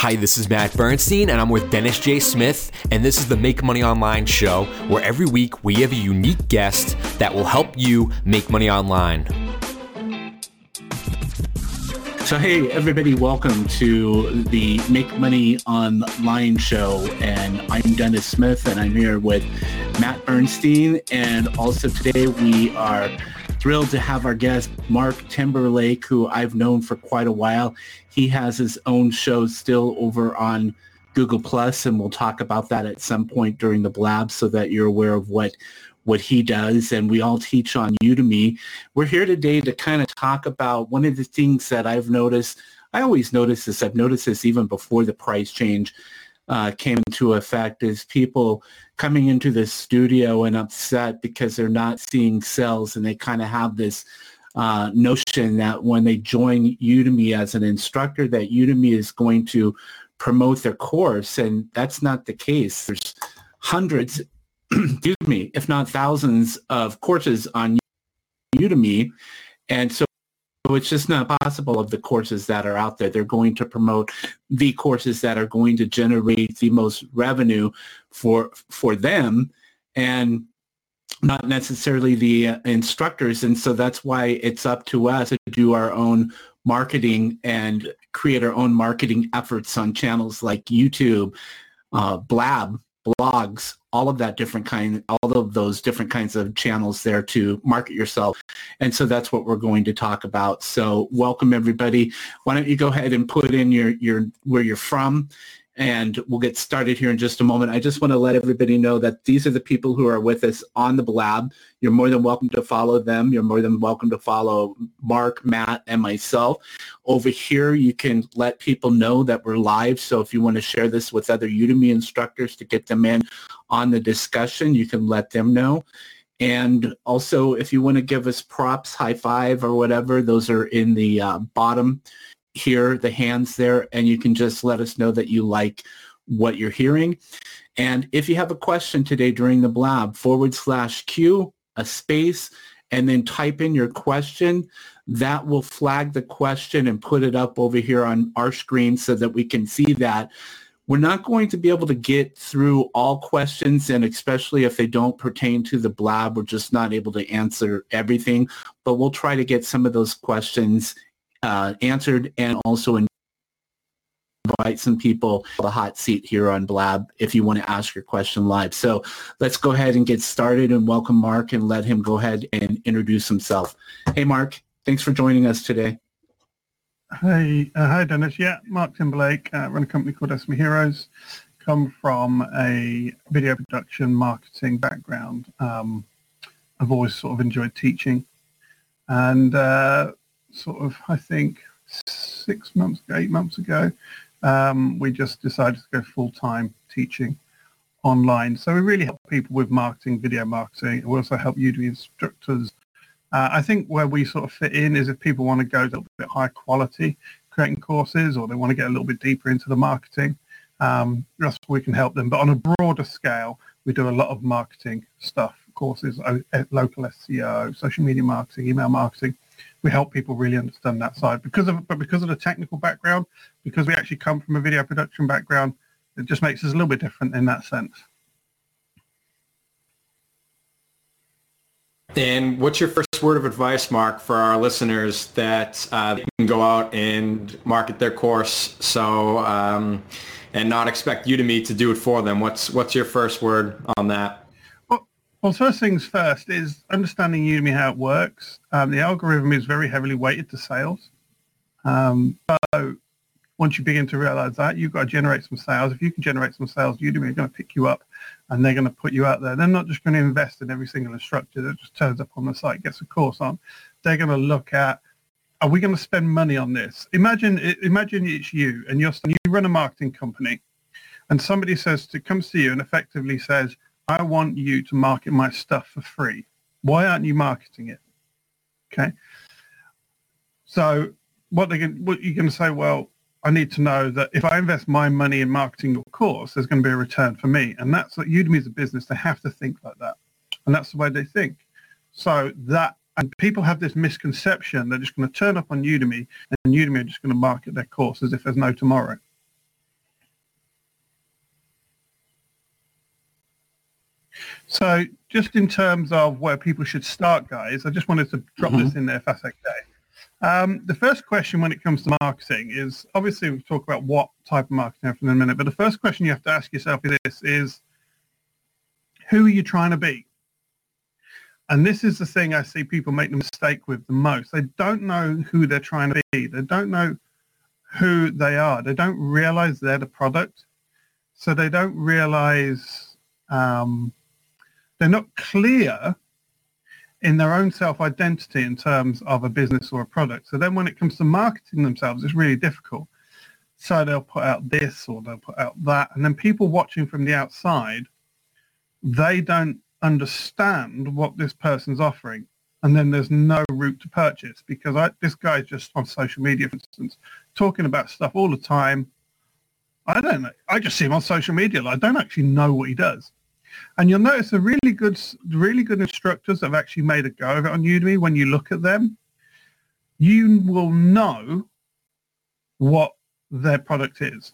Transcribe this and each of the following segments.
Hi, this is Matt Bernstein, and I'm with Dennis J. Smith, and this is the Make Money Online show, where every week we have a unique guest that will help you make money online. So, hey, everybody, welcome to the Make Money Online show. And I'm Dennis Smith, and I'm here with Matt Bernstein. And also today we are thrilled to have our guest, Mark Timberlake, who I've known for quite a while. He has his own show still over on Google Plus, and we'll talk about that at some point during the blab so that you're aware of what what he does and we all teach on Udemy. We're here today to kind of talk about one of the things that I've noticed. I always notice this. I've noticed this even before the price change uh, came into effect is people coming into the studio and upset because they're not seeing sales and they kind of have this uh, notion that when they join Udemy as an instructor that Udemy is going to promote their course and that's not the case. There's hundreds, excuse me, if not thousands of courses on Udemy and so so it's just not possible of the courses that are out there. They're going to promote the courses that are going to generate the most revenue for for them and not necessarily the uh, instructors. And so that's why it's up to us to do our own marketing and create our own marketing efforts on channels like YouTube, uh, Blab, blogs, all of that different kind, all of those different kinds of channels there to market yourself. And so that's what we're going to talk about. So welcome everybody. Why don't you go ahead and put in your, your where you're from and we'll get started here in just a moment. I just want to let everybody know that these are the people who are with us on the Blab. You're more than welcome to follow them. You're more than welcome to follow Mark, Matt, and myself. Over here, you can let people know that we're live. So if you want to share this with other Udemy instructors to get them in on the discussion, you can let them know. And also, if you want to give us props, high five, or whatever, those are in the uh, bottom hear the hands there and you can just let us know that you like what you're hearing. And if you have a question today during the blab, forward slash Q, a space, and then type in your question. That will flag the question and put it up over here on our screen so that we can see that. We're not going to be able to get through all questions, and especially if they don't pertain to the blab, we're just not able to answer everything. But we'll try to get some of those questions uh, answered and also invite some people to the hot seat here on Blab if you want to ask your question live. So let's go ahead and get started and welcome Mark and let him go ahead and introduce himself. Hey, Mark, thanks for joining us today. Hey, uh, hi Dennis. Yeah, Mark Timberlake, uh, run a company called SME Heroes. Come from a video production marketing background. Um, I've always sort of enjoyed teaching, and uh, sort of, I think, six months, eight months ago, um, we just decided to go full-time teaching online. So we really help people with marketing, video marketing. We also help Udemy instructors. Uh, I think where we sort of fit in is if people want to go a little bit higher quality creating courses or they want to get a little bit deeper into the marketing, um, that's where we can help them. But on a broader scale, we do a lot of marketing stuff, courses, local SEO, social media marketing, email marketing we help people really understand that side. Because of but because of the technical background because we actually come from a video production background it just makes us a little bit different in that sense. And what's your first word of advice mark for our listeners that uh, can go out and market their course so um, and not expect udemy to do it for them? What's what's your first word on that well, first things first is understanding Udemy how it works. Um, the algorithm is very heavily weighted to sales. Um, so once you begin to realize that, you've got to generate some sales. If you can generate some sales, Udemy are going to pick you up and they're going to put you out there. They're not just going to invest in every single instructor that just turns up on the site, gets a course on. They're going to look at, are we going to spend money on this? Imagine, imagine it's you and you're, you run a marketing company and somebody says to comes to you and effectively says, I want you to market my stuff for free. Why aren't you marketing it? Okay. So what they can, what you're going to say, well, I need to know that if I invest my money in marketing your course, there's going to be a return for me. And that's what Udemy is a business. They have to think like that. And that's the way they think. So that, and people have this misconception they're just going to turn up on Udemy and Udemy are just going to market their course as if there's no tomorrow. So just in terms of where people should start, guys, I just wanted to drop mm-hmm. this in there if that's okay. Um, the first question when it comes to marketing is obviously we'll talk about what type of marketing in a minute, but the first question you have to ask yourself is this is who are you trying to be? And this is the thing I see people make the mistake with the most. They don't know who they're trying to be. They don't know who they are. They don't realize they're the product. So they don't realize um, they're not clear in their own self-identity in terms of a business or a product. So then when it comes to marketing themselves, it's really difficult. So they'll put out this or they'll put out that. And then people watching from the outside, they don't understand what this person's offering and then there's no route to purchase because I, this guy's just on social media, for instance, talking about stuff all the time. I don't know. I just see him on social media. I don't actually know what he does. And you'll notice the really good, really good instructors have actually made a go of it on Udemy. When you look at them, you will know what their product is.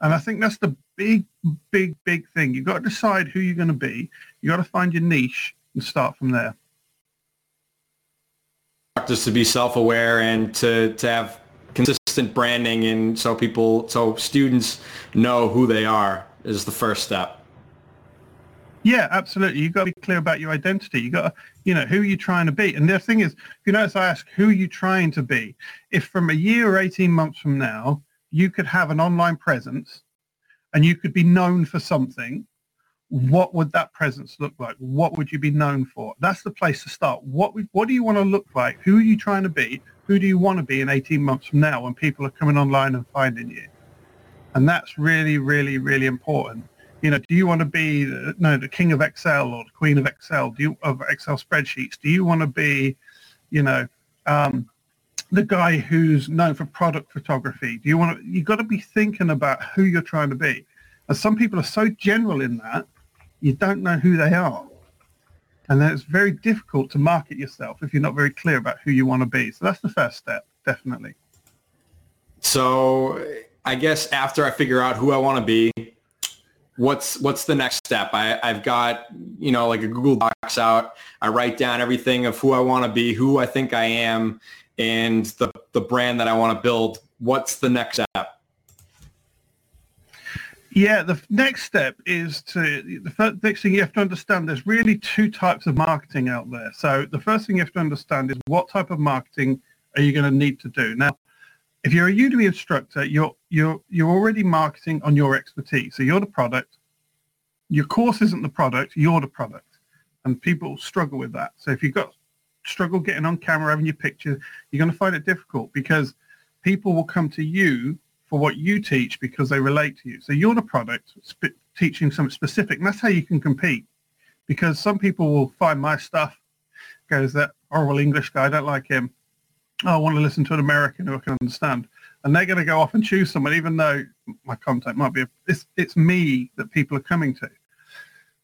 And I think that's the big, big, big thing. You've got to decide who you're going to be. You've got to find your niche and start from there. Just to be self-aware and to, to have consistent branding and so people, so students know who they are is the first step. Yeah, absolutely. You've got to be clear about your identity. You got to, you know, who are you trying to be? And the thing is, if you notice I ask, who are you trying to be? If from a year or 18 months from now, you could have an online presence and you could be known for something, what would that presence look like? What would you be known for? That's the place to start. What what do you want to look like? Who are you trying to be? Who do you want to be in 18 months from now when people are coming online and finding you? And that's really, really, really important. You know, do you want to be no the king of Excel or the queen of Excel? Do you of Excel spreadsheets? Do you want to be, you know, um, the guy who's known for product photography? Do you want to, you've got to be thinking about who you're trying to be. And some people are so general in that, you don't know who they are. And then it's very difficult to market yourself if you're not very clear about who you want to be. So that's the first step, definitely. So I guess after I figure out who I want to be, what's what's the next step? I, I've got, you know, like a Google Docs out. I write down everything of who I want to be, who I think I am, and the, the brand that I want to build, what's the next step? Yeah, the next step is to the first, next thing you have to understand. There's really two types of marketing out there. So the first thing you have to understand is what type of marketing are you going to need to do. Now, if you're a Udemy instructor, you're you're you're already marketing on your expertise. So you're the product. Your course isn't the product. You're the product, and people struggle with that. So if you've got struggle getting on camera, having your picture, you're going to find it difficult because people will come to you for what you teach because they relate to you. So you're the product sp- teaching something specific, and that's how you can compete. Because some people will find my stuff, goes that horrible English guy, I don't like him. Oh, I want to listen to an American who I can understand. And they're going to go off and choose someone, even though my content might be, a, it's, it's me that people are coming to.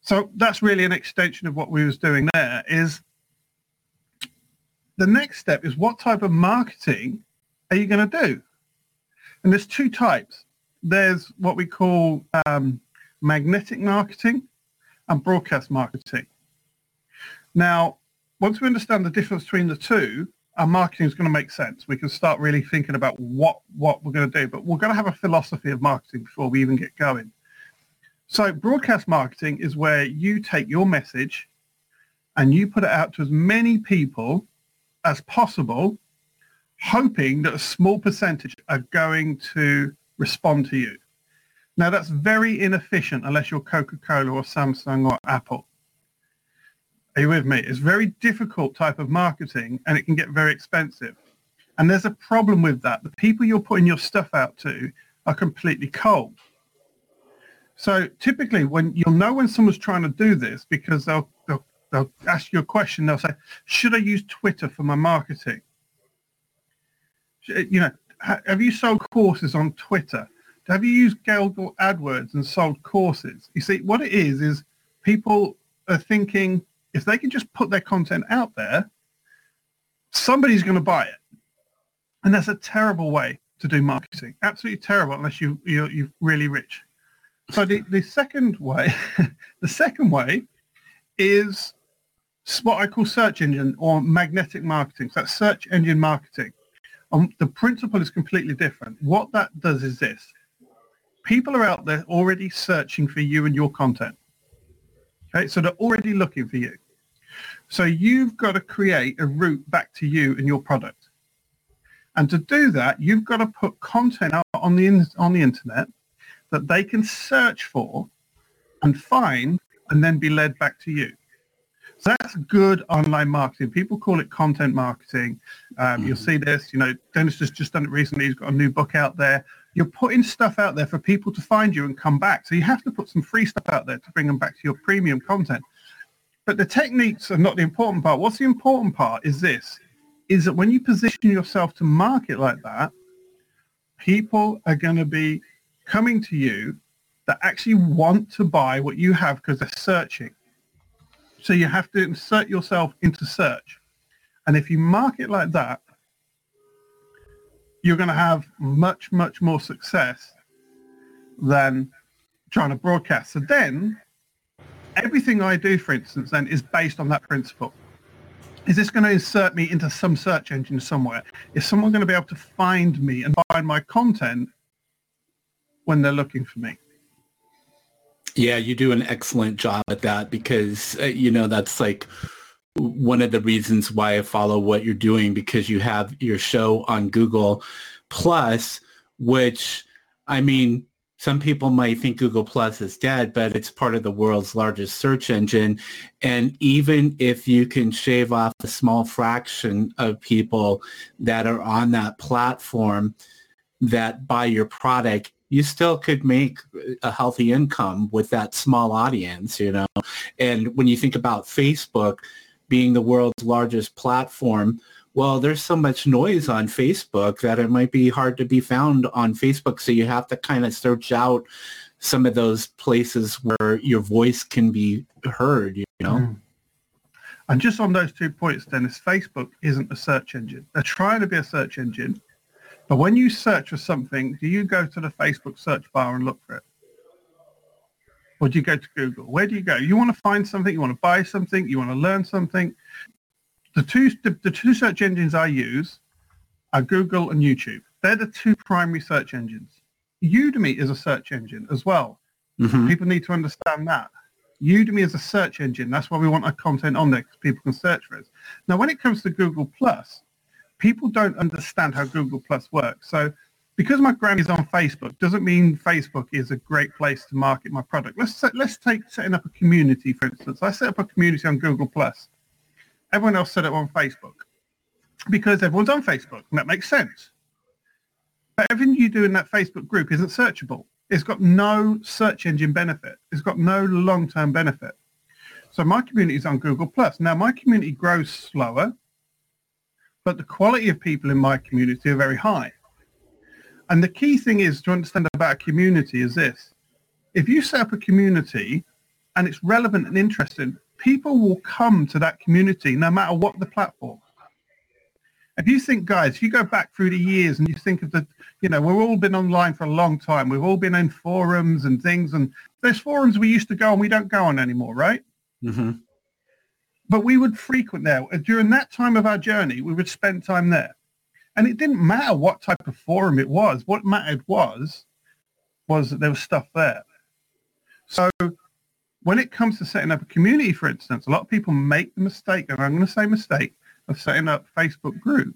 So that's really an extension of what we was doing there is the next step is what type of marketing are you going to do? And there's two types. There's what we call um, magnetic marketing and broadcast marketing. Now, once we understand the difference between the two, our marketing is going to make sense. We can start really thinking about what, what we're going to do, but we're going to have a philosophy of marketing before we even get going. So broadcast marketing is where you take your message and you put it out to as many people as possible, hoping that a small percentage are going to respond to you. Now that's very inefficient unless you're Coca-Cola or Samsung or Apple. Are you with me? It's very difficult type of marketing and it can get very expensive. And there's a problem with that. The people you're putting your stuff out to are completely cold. So typically when you'll know when someone's trying to do this because they'll, they'll they'll ask you a question. They'll say, should I use Twitter for my marketing? Eh, you know, have you sold courses on Twitter? Have you used Google AdWords and sold courses? You see, what it is, is people are thinking if they can just put their content out there, somebody's going to buy it. And that's a terrible way to do marketing. Absolutely terrible unless you, you're, you're really rich. So the, the second way, the second way is what I call search engine or magnetic marketing. So that's search engine marketing. Um, the principle is completely different. What that does is this. People are out there already searching for you and your content. Okay, so they're already looking for you. So you've got to create a route back to you and your product. And to do that, you've got to put content out on the, on the internet that they can search for and find and then be led back to you. So that's good online marketing. People call it content marketing. Um, mm You'll see this, you know, Dennis has just done it recently. He's got a new book out there. You're putting stuff out there for people to find you and come back. So you have to put some free stuff out there to bring them back to your premium content. But the techniques are not the important part. What's the important part is this, is that when you position yourself to market like that, people are going to be coming to you that actually want to buy what you have because they're searching. So you have to insert yourself into search. And if you market like that, you're going to have much, much more success than trying to broadcast. So then everything I do, for instance, then is based on that principle. Is this going to insert me into some search engine somewhere? Is someone going to be able to find me and find my content when they're looking for me? Yeah, you do an excellent job at that because, uh, you know, that's like one of the reasons why I follow what you're doing because you have your show on Google Plus, which, I mean, some people might think Google Plus is dead, but it's part of the world's largest search engine. And even if you can shave off a small fraction of people that are on that platform that buy your product, you still could make a healthy income with that small audience, you know. And when you think about Facebook being the world's largest platform, well, there's so much noise on Facebook that it might be hard to be found on Facebook. So you have to kind of search out some of those places where your voice can be heard, you know. Mm. And just on those two points, Dennis, Facebook isn't a search engine. They're trying to be a search engine, but when you search for something, do you go to the Facebook search bar and look for it? Or do you go to Google? Where do you go? You want to find something, you want to buy something, you want to learn something. The two, the, the two search engines I use are Google and YouTube. They're the two primary search engines. Udemy is a search engine as well. Mm-hmm. People need to understand that. Udemy is a search engine. That's why we want our content on there because people can search for us. Now, when it comes to Google Plus, people don't understand how Google Plus works. So because my is on Facebook doesn't mean Facebook is a great place to market my product. Let's let's take setting up a community, for instance. I set up a community on Google Plus. Everyone else set it on Facebook because everyone's on Facebook, and that makes sense. But everything you do in that Facebook group isn't searchable. It's got no search engine benefit. It's got no long-term benefit. So my community is on Google Plus. Now my community grows slower but the quality of people in my community are very high. And the key thing is to understand about a community is this. If you set up a community and it's relevant and interesting, people will come to that community no matter what the platform. If you think, guys, if you go back through the years and you think of the, you know, we've all been online for a long time. We've all been in forums and things. And there's forums we used to go on we don't go on anymore, right? Mm-hmm but we would frequent there. During that time of our journey, we would spend time there. And it didn't matter what type of forum it was. What mattered was, was that there was stuff there. So when it comes to setting up a community, for instance, a lot of people make the mistake, and I'm going to say mistake, of setting up Facebook group.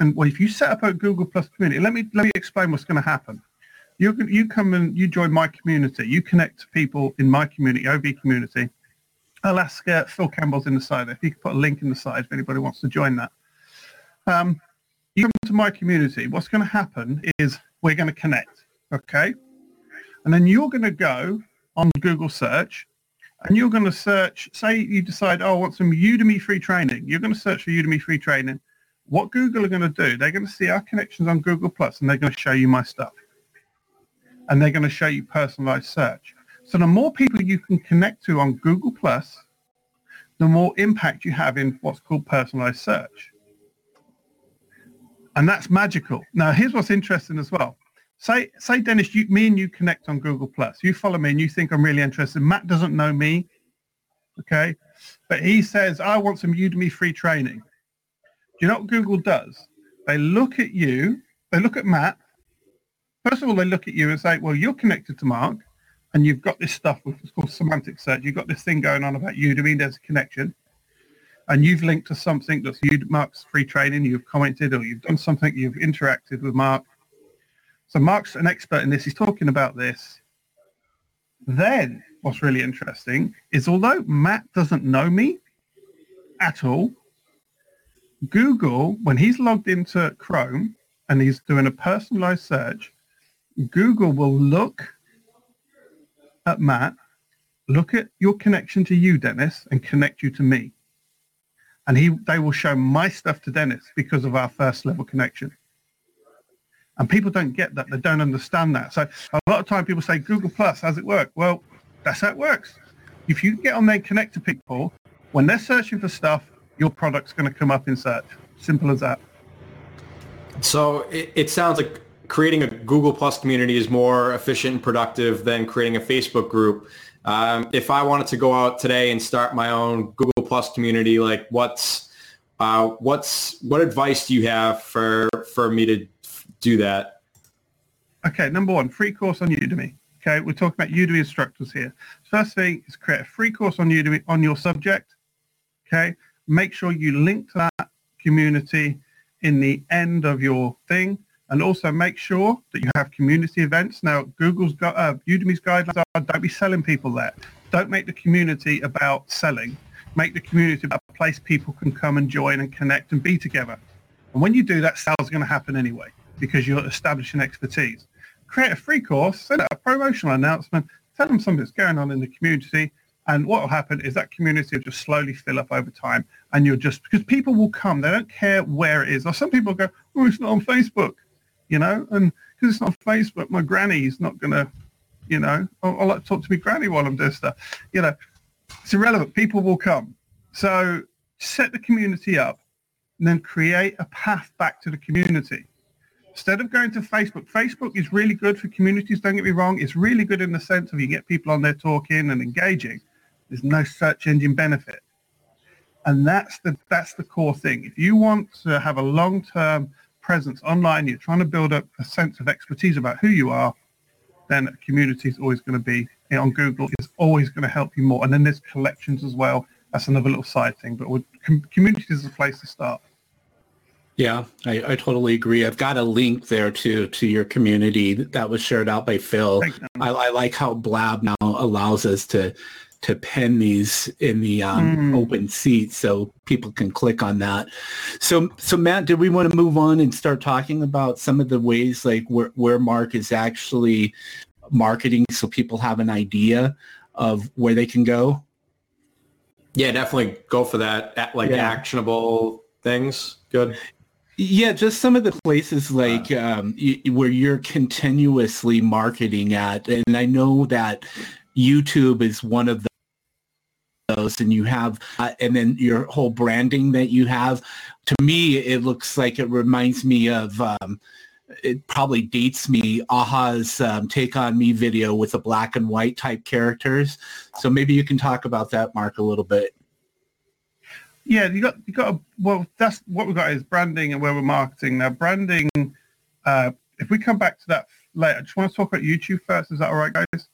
And well, if you set up a Google Plus community, let me let me explain what's going to happen. You you come and you join my community. You connect to people in my community, OB community Alaska, Phil Campbell's in the side. If you could put a link in the side if anybody wants to join that. Um, you come to my community. What's going to happen is we're going to connect, okay? And then you're going to go on Google search and you're going to search, say you decide, oh, I want some Udemy free training. You're going to search for Udemy free training. What Google are going to do, they're going to see our connections on Google Plus and they're going to show you my stuff. And they're going to show you personalized search. So the more people you can connect to on Google Plus, the more impact you have in what's called personalized search. And that's magical. Now, here's what's interesting as well. Say, say Dennis, you, me and you connect on Google Plus. You follow me and you think I'm really interested. Matt doesn't know me. Okay. But he says, I want some Udemy free training. Do you know what Google does? They look at you, they look at Matt. First of all, they look at you and say, well, you're connected to Mark and you've got this stuff, which is called semantic search. You've got this thing going on about Udemy. There's a connection and you've linked to something that's Mark's free training, you've commented or you've done something, you've interacted with Mark. So Mark's an expert in this. He's talking about this. Then what's really interesting is although Matt doesn't know me at all, Google, when he's logged into Chrome and he's doing a personalized search, Google will look at Matt, look at your connection to you, Dennis, and connect you to me and he they will show my stuff to Dennis because of our first level connection. And people don't get that. They don't understand that. So a lot of time people say, Google Plus, how's it work? Well, that's how it works. If you get on there and connect to people, when they're searching for stuff, your product's going to come up in search. Simple as that. So it, it sounds like creating a Google Plus community is more efficient and productive than creating a Facebook group. Um, if I wanted to go out today and start my own Google Plus community, like what's uh, what's what advice do you have for for me to do that? Okay, number one, free course on Udemy. Okay, we're talking about Udemy instructors here. First thing is create a free course on Udemy on your subject. Okay, make sure you link to that community in the end of your thing and also make sure that you have community events. Now, Google's got uh, Udemy's guidelines are don't be selling people there. Don't make the community about selling. Make the community about a place people can come and join and connect and be together. And when you do that, sales are going to happen anyway because you're establishing expertise. Create a free course, send out a promotional announcement, tell them something that's going on in the community, and what will happen is that community will just slowly fill up over time. And you're just, because people will come, they don't care where it is. Or some people go, oh, it's not on Facebook you know, and because it's not Facebook, my granny's not going to, you know, oh, I'll, I'll like to talk to my granny while I'm doing stuff. You know, it's irrelevant. People will come. So set the community up and then create a path back to the community. Instead of going to Facebook, Facebook is really good for communities, don't get me wrong. It's really good in the sense of you get people on there talking and engaging. There's no search engine benefit. And that's the that's the core thing. If you want to have a long-term presence online, you're trying to build up a sense of expertise about who you are, then a community is always going to be you know, on Google is always going to help you more. And then there's collections as well. That's another little side thing, but com- community is a place to start. Yeah, I, I, totally agree. I've got a link there to to your community that was shared out by Phil. I, I, like how Blab now allows us to to pen these in the um, mm. open seat so people can click on that. So, so Matt, did we want to move on and start talking about some of the ways like where, where Mark is actually marketing so people have an idea of where they can go? Yeah, definitely go for that. Like yeah. actionable things. Good. Yeah, just some of the places like um, where you're continuously marketing at, and I know that YouTube is one of those and you have uh, and then your whole branding that you have. To me it looks like it reminds me of um, it probably dates me a-ha's um, take on me video with the black and white type characters. So maybe you can talk about that mark a little bit yeah you got you got a, well that's what we've got is branding and where we're marketing now branding uh, if we come back to that later i just want to talk about youtube first is that all right guys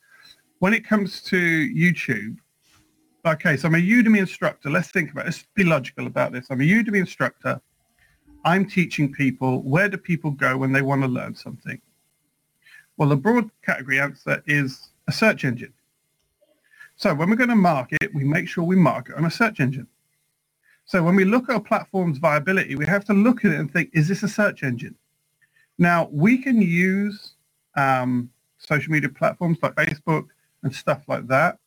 when it comes to youtube Okay, so I'm a Udemy instructor. Let's think about it. Let's be logical about this. I'm a Udemy instructor. I'm teaching people where do people go when they want to learn something? Well, the broad category answer is a search engine. So when we're going to market, we make sure we market on a search engine. So when we look at a platform's viability, we have to look at it and think, is this a search engine? Now, we can use um, social media platforms like Facebook and stuff like that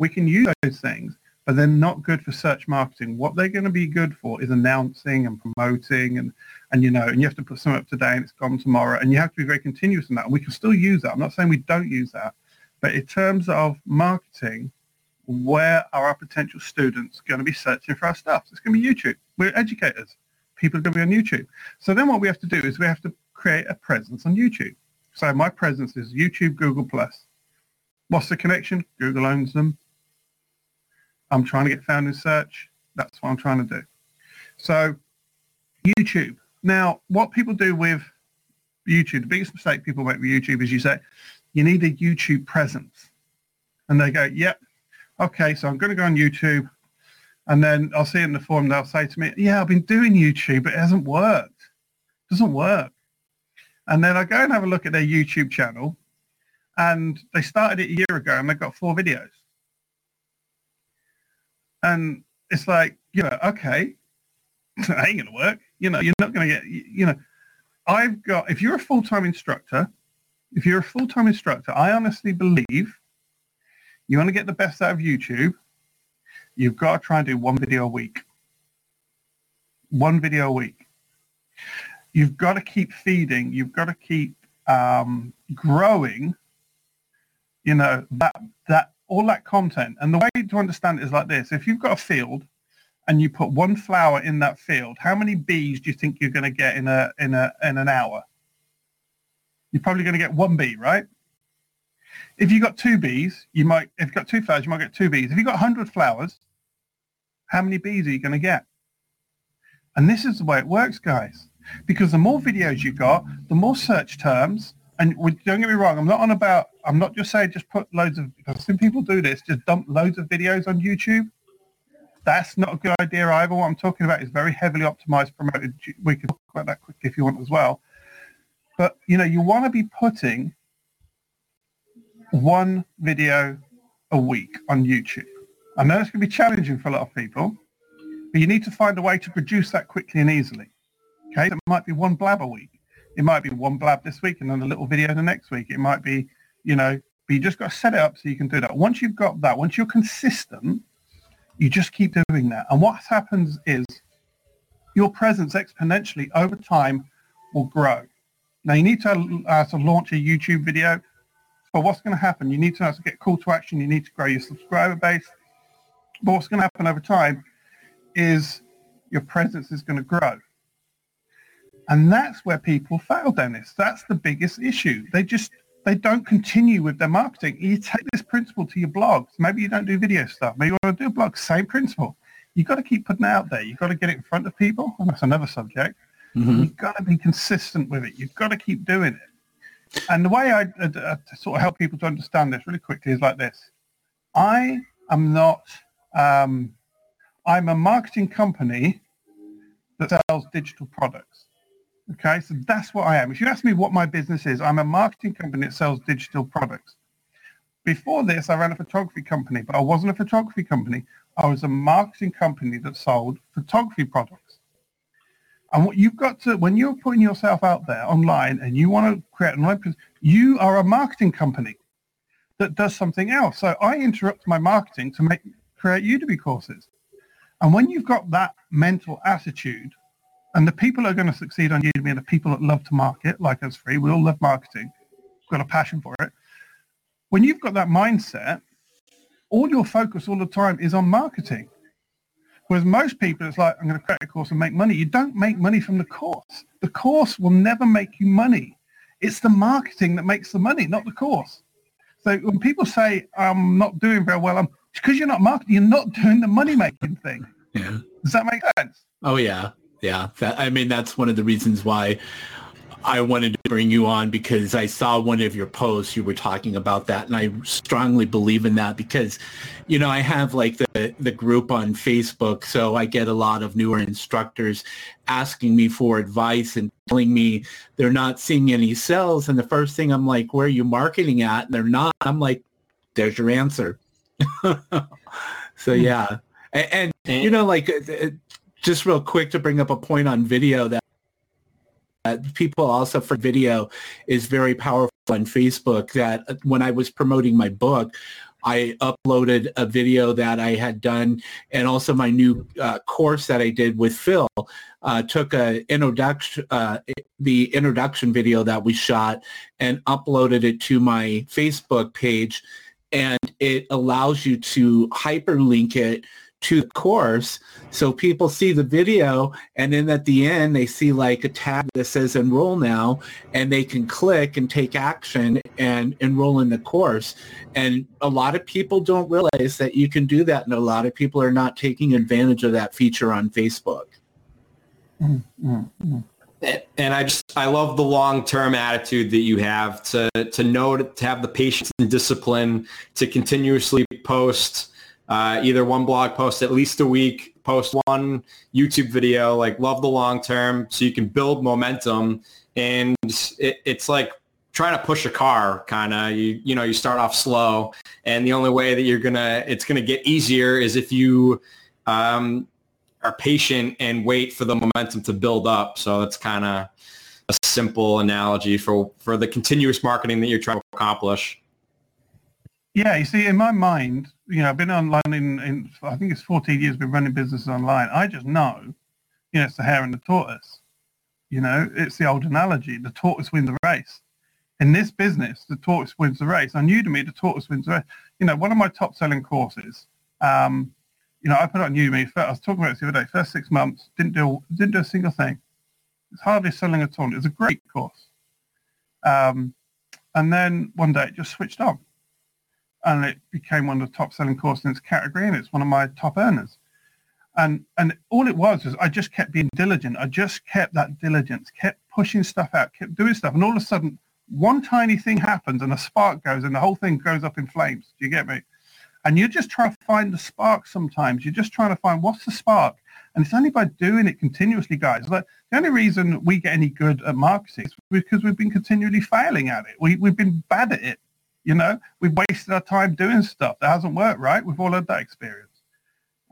we can use those things, but they're not good for search marketing. What they're going to be good for is announcing and promoting and, and you know, and you have to put something up today and it's gone tomorrow. And you have to be very continuous in that. And we can still use that. I'm not saying we don't use that. But in terms of marketing, where are our potential students going to be searching for our stuff? It's going to be YouTube. We're educators. People are going to be on YouTube. So then what we have to do is we have to create a presence on YouTube. So my presence is YouTube, Google+. What's the connection? Google owns them. I'm trying to get found in search. That's what I'm trying to do. So YouTube. Now, what people do with YouTube, the biggest mistake people make with YouTube is you say, you need a YouTube presence. And they go, yep, okay, so I'm going to go on YouTube. And then I'll see in the forum, they'll say to me, yeah, I've been doing YouTube, but it hasn't worked. It doesn't work. And then I go and have a look at their YouTube channel and they started it a year ago and they've got four videos. And it's like, you know, okay, that ain't going to work. You know, you're not going to get, you know, I've got, if you're a full-time instructor, if you're a full-time instructor, I honestly believe you want to get the best out of YouTube, you've got to try and do one video a week. One video a week. You've got to keep feeding. You've got to keep um, growing. You know that that all that content. And the way to understand it is like this: if you've got a field and you put one flower in that field, how many bees do you think you're going to get in a in a in an hour? You're probably going to get one bee, right? If you've got two bees, you might. If you've got two flowers, you might get two bees. If you've got 100 flowers, how many bees are you going to get? And this is the way it works, guys. Because the more videos you got, the more search terms. And don't get me wrong, I'm not on about. I'm not just saying just put loads of. Because some people do this, just dump loads of videos on YouTube that's not a good idea either. What I'm talking about is very heavily optimized, promoted. We can talk about that quickly if you want as well. But, you know, you want to be putting one video a week on YouTube. I know it's going to be challenging for a lot of people, but you need to find a way to produce that quickly and easily. Okay, it might be one blab a week. It might be one blab this week and then a little video the next week. It might be, you know, but you just got to set it up so you can do that. Once you've got that, once you're consistent, you just keep doing that. And what happens is your presence exponentially over time will grow. Now you need to, uh, to launch a YouTube video. But what's going to happen? You need to, to get call to action. You need to grow your subscriber base. But what's going to happen over time is your presence is going to grow. And that's where people fail, Dennis. That's the biggest issue. They just they don't continue with their marketing. You take this principle to your blogs. Maybe you don't do video stuff. Maybe you want to do a blog. Same principle. You've got to keep putting it out there. You've got to get it in front of people. And that's another subject. Mm-hmm. You've got to be consistent with it. You've got to keep doing it. And the way I, uh, sort of help people to understand this really quickly is like this. I am not, um, I'm a marketing company that sells digital products. Okay, so that's what I am. If you ask me what my business is, I'm a marketing company that sells digital products. Before this, I ran a photography company, but I wasn't a photography company. I was a marketing company that sold photography products. And what you've got to, when you're putting yourself out there online and you want to create an online you are a marketing company that does something else. So I interrupt my marketing to make create Udemy courses. And when you've got that mental attitude and the people that are going to succeed on Udemy are the people that love to market, like us free. We all love marketing. We've got a passion for it. When you've got that mindset, all your focus all the time is on marketing. Whereas most people, it's like, I'm going to create a course and make money. You don't make money from the course. The course will never make you money. It's the marketing that makes the money, not the course. So when people say, I'm not doing very well, I'm because you're not marketing, you're not doing the money making thing. Yeah. Does that make sense? Oh yeah yeah. That, I mean, that's one of the reasons why I wanted to bring you on because I saw one of your posts. You were talking about that, and I strongly believe in that because, you know, I have like the the group on Facebook, so I get a lot of newer instructors asking me for advice and telling me they're not seeing any sales. And the first thing I'm like, "Where are you marketing at?" And they're not. I'm like, "There's your answer." so hmm. yeah, and, and, you know, like just real quick to bring up a point on video that, that people also for video is very powerful on Facebook that uh, when I was promoting my book, I uploaded a video that I had done and also my new uh, course that I did with Phil uh, took a introduction, uh, the introduction video that we shot and uploaded it to my Facebook page. And it allows you to hyperlink it to the course so people see the video and then at the end they see like a tab that says enroll now and they can click and take action and enroll in the course and a lot of people don't realize that you can do that and a lot of people are not taking advantage of that feature on facebook mm-hmm. and I just I love the long term attitude that you have to to know to have the patience and discipline to continuously post uh, either one blog post at least a week, post one YouTube video, like love the long term so you can build momentum. And it, it's like trying to push a car kind of you you know you start off slow and the only way that you're gonna it's gonna get easier is if you um, are patient and wait for the momentum to build up. So that's kind of a simple analogy for for the continuous marketing that you're trying to accomplish yeah, you see, in my mind, you know, I've been online in, in I think it's 14 years, been running businesses online. I just know, you know, it's the hare and the tortoise. You know, it's the old analogy, the tortoise wins the race. In this business, the tortoise wins the race. I knew On Udemy, the tortoise wins the race. You know, one of my top selling courses, um, you know, I put on Udemy. I was talking about this the other day. First six months, didn't do didn't do a single thing. It's hardly selling at all. It was a great course. Um, and then one day it just switched on and it became one of the top selling courses in its category and it's one of my top earners. And and all it was was I just kept being diligent. I just kept that diligence, kept pushing stuff out, kept doing stuff. And all of a sudden, one tiny thing happens and a spark goes and the whole thing goes up in flames. Do you get me? And you're just trying to find the spark sometimes. You're just trying to find what's the spark. And it's only by doing it continuously, guys. Like the only reason we get any good at marketing is because we've been continually failing at it. We, we've been bad at it. You know, we've wasted our time doing stuff that hasn't worked, right? We've all had that experience.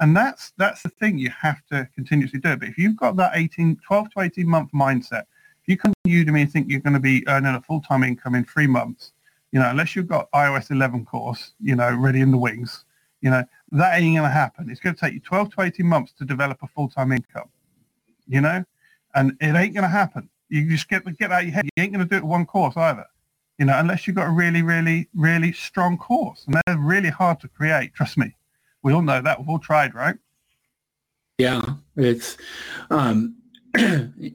And that's that's the thing you have to continuously do. But if you've got that 18, 12 to 18 month mindset, if you come to Udemy and think you're going to be earning a full-time income in three months, you know, unless you've got iOS 11 course, you know, ready in the wings, you know, that ain't going to happen. It's going to take you 12 to 18 months to develop a full-time income, you know, and it ain't going to happen. You just get, get out of your head. You ain't going to do it one course either you know, unless you've got a really, really, really strong course. And they're really hard to create, trust me. We all know that. We've all tried, right? Yeah, it's, um,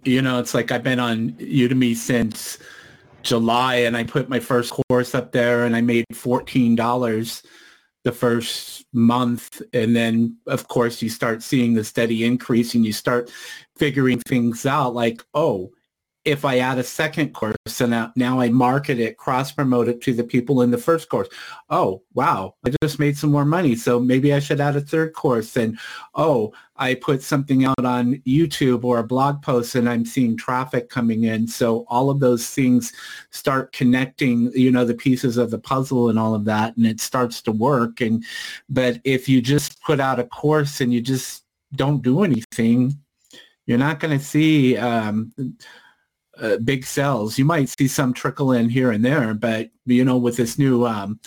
you know, it's like I've been on Udemy since July and I put my first course up there and I made $14 the first month. And then, of course, you start seeing the steady increase and you start figuring things out like, oh, if I add a second course and now I market it, cross promote it to the people in the first course. Oh, wow, I just made some more money. So maybe I should add a third course. And oh, I put something out on YouTube or a blog post and I'm seeing traffic coming in. So all of those things start connecting, you know, the pieces of the puzzle and all of that. And it starts to work. And, but if you just put out a course and you just don't do anything, you're not going to see, um, uh, big sales. You might see some trickle in here and there, but you know, with this new um,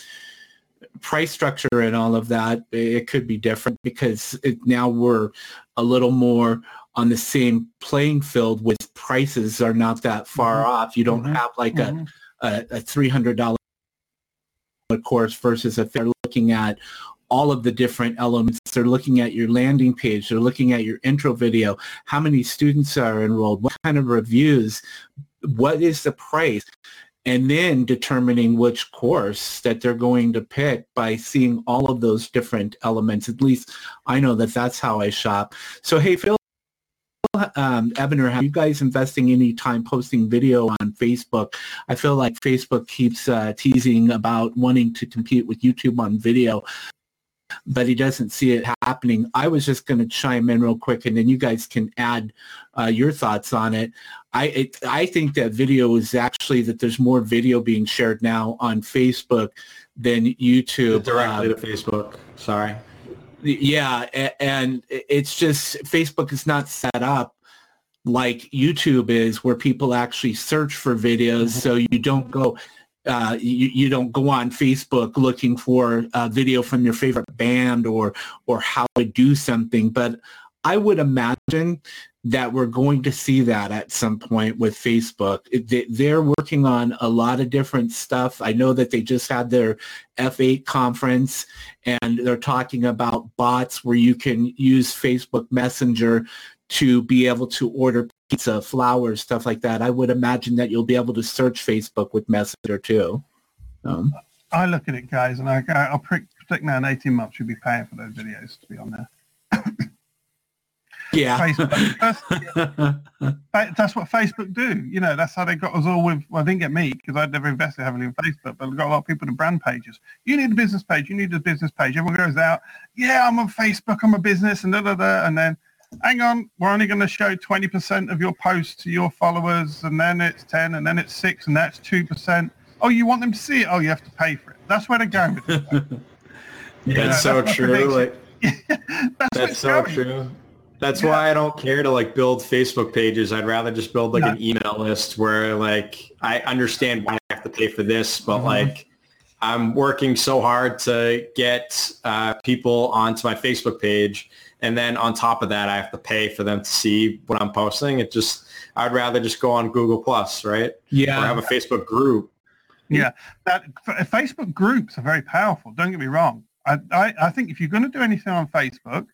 price structure and all of that, it could be different because it, now we're a little more on the same playing field with prices are not that far mm-hmm. off. You don't mm-hmm. have like mm-hmm. a, a, a $300 course versus if they're looking at all of the different elements. They're looking at your landing page. They're looking at your intro video. How many students are enrolled? What kind of reviews? What is the price? And then determining which course that they're going to pick by seeing all of those different elements. At least I know that that's how I shop. So hey, Phil, um, Ebiner, have you guys investing any time posting video on Facebook? I feel like Facebook keeps uh, teasing about wanting to compete with YouTube on video but he doesn't see it happening. I was just going to chime in real quick, and then you guys can add uh, your thoughts on it. I it, I think that video is actually that there's more video being shared now on Facebook than YouTube. Directly um, to Facebook. Sorry. Yeah, and it's just Facebook is not set up like YouTube is, where people actually search for videos. Mm-hmm. So you don't go uh, you, you, don't go on Facebook looking for a video from your favorite band or or how to do something. But I would imagine that we're going to see that at some point with Facebook. They're working on a lot of different stuff. I know that they just had their F8 conference and they're talking about bots where you can use Facebook Messenger to be able to order pizza, flowers, stuff like that. I would imagine that you'll be able to search Facebook with Messenger too. Um, I look at it, guys, and I, I'll predict now in 18 months you'll be paying for those videos to be on there. Yeah. Facebook. That's, that's, what Facebook do. You know, that's how they got us all with, well, they didn't get me because I'd never invested heavily in Facebook, but we got a lot of people to brand pages. You need a business page. You need a business page. Everyone goes out, yeah, I'm on Facebook. I'm a business and da, da, da. And then, hang on, we're only going to show 20% of your posts to your followers. And then it's 10 and then it's 6 and that's 2%. Oh, you want them to see it? Oh, you have to pay for it. That's where they're going with it. that's know, so that's true. Like, that's, that's so going. true. That's yeah. why I don't care to like build Facebook pages. I'd rather just build like no. an email list where like I understand why I have to pay for this, but mm-hmm. like I'm working so hard to get uh, people onto my Facebook page, and then on top of that, I have to pay for them to see what I'm posting. It just I'd rather just go on Google Plus, right? Yeah, or have a Facebook group. Yeah, that uh, Facebook groups are very powerful. Don't get me wrong. I, I, I think if you're going to do anything on Facebook,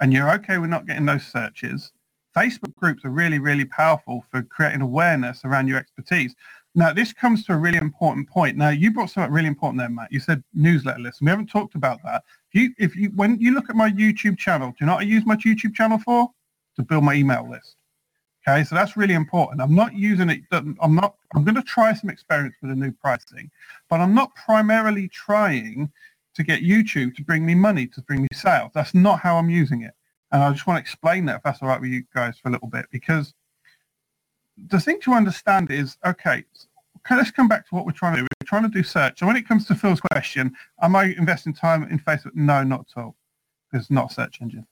and you're okay with not getting those searches, Facebook groups are really, really powerful for creating awareness around your expertise. Now, this comes to a really important point. Now, you brought something really important there, Matt. You said newsletter list. We haven't talked about that. If you, if you, when you look at my YouTube channel, do you know what I use my YouTube channel for? To build my email list. Okay, so that's really important. I'm not using it. I'm not. I'm going to try some experiments with the new pricing, but I'm not primarily trying to get YouTube to bring me money, to bring me sales. That's not how I'm using it. And I just want to explain that if that's all right with you guys for a little bit, because the thing to understand is, okay, okay, let's come back to what we're trying to do. We're trying to do search. So when it comes to Phil's question, am I investing time in Facebook? No, not at all. It's not a search engine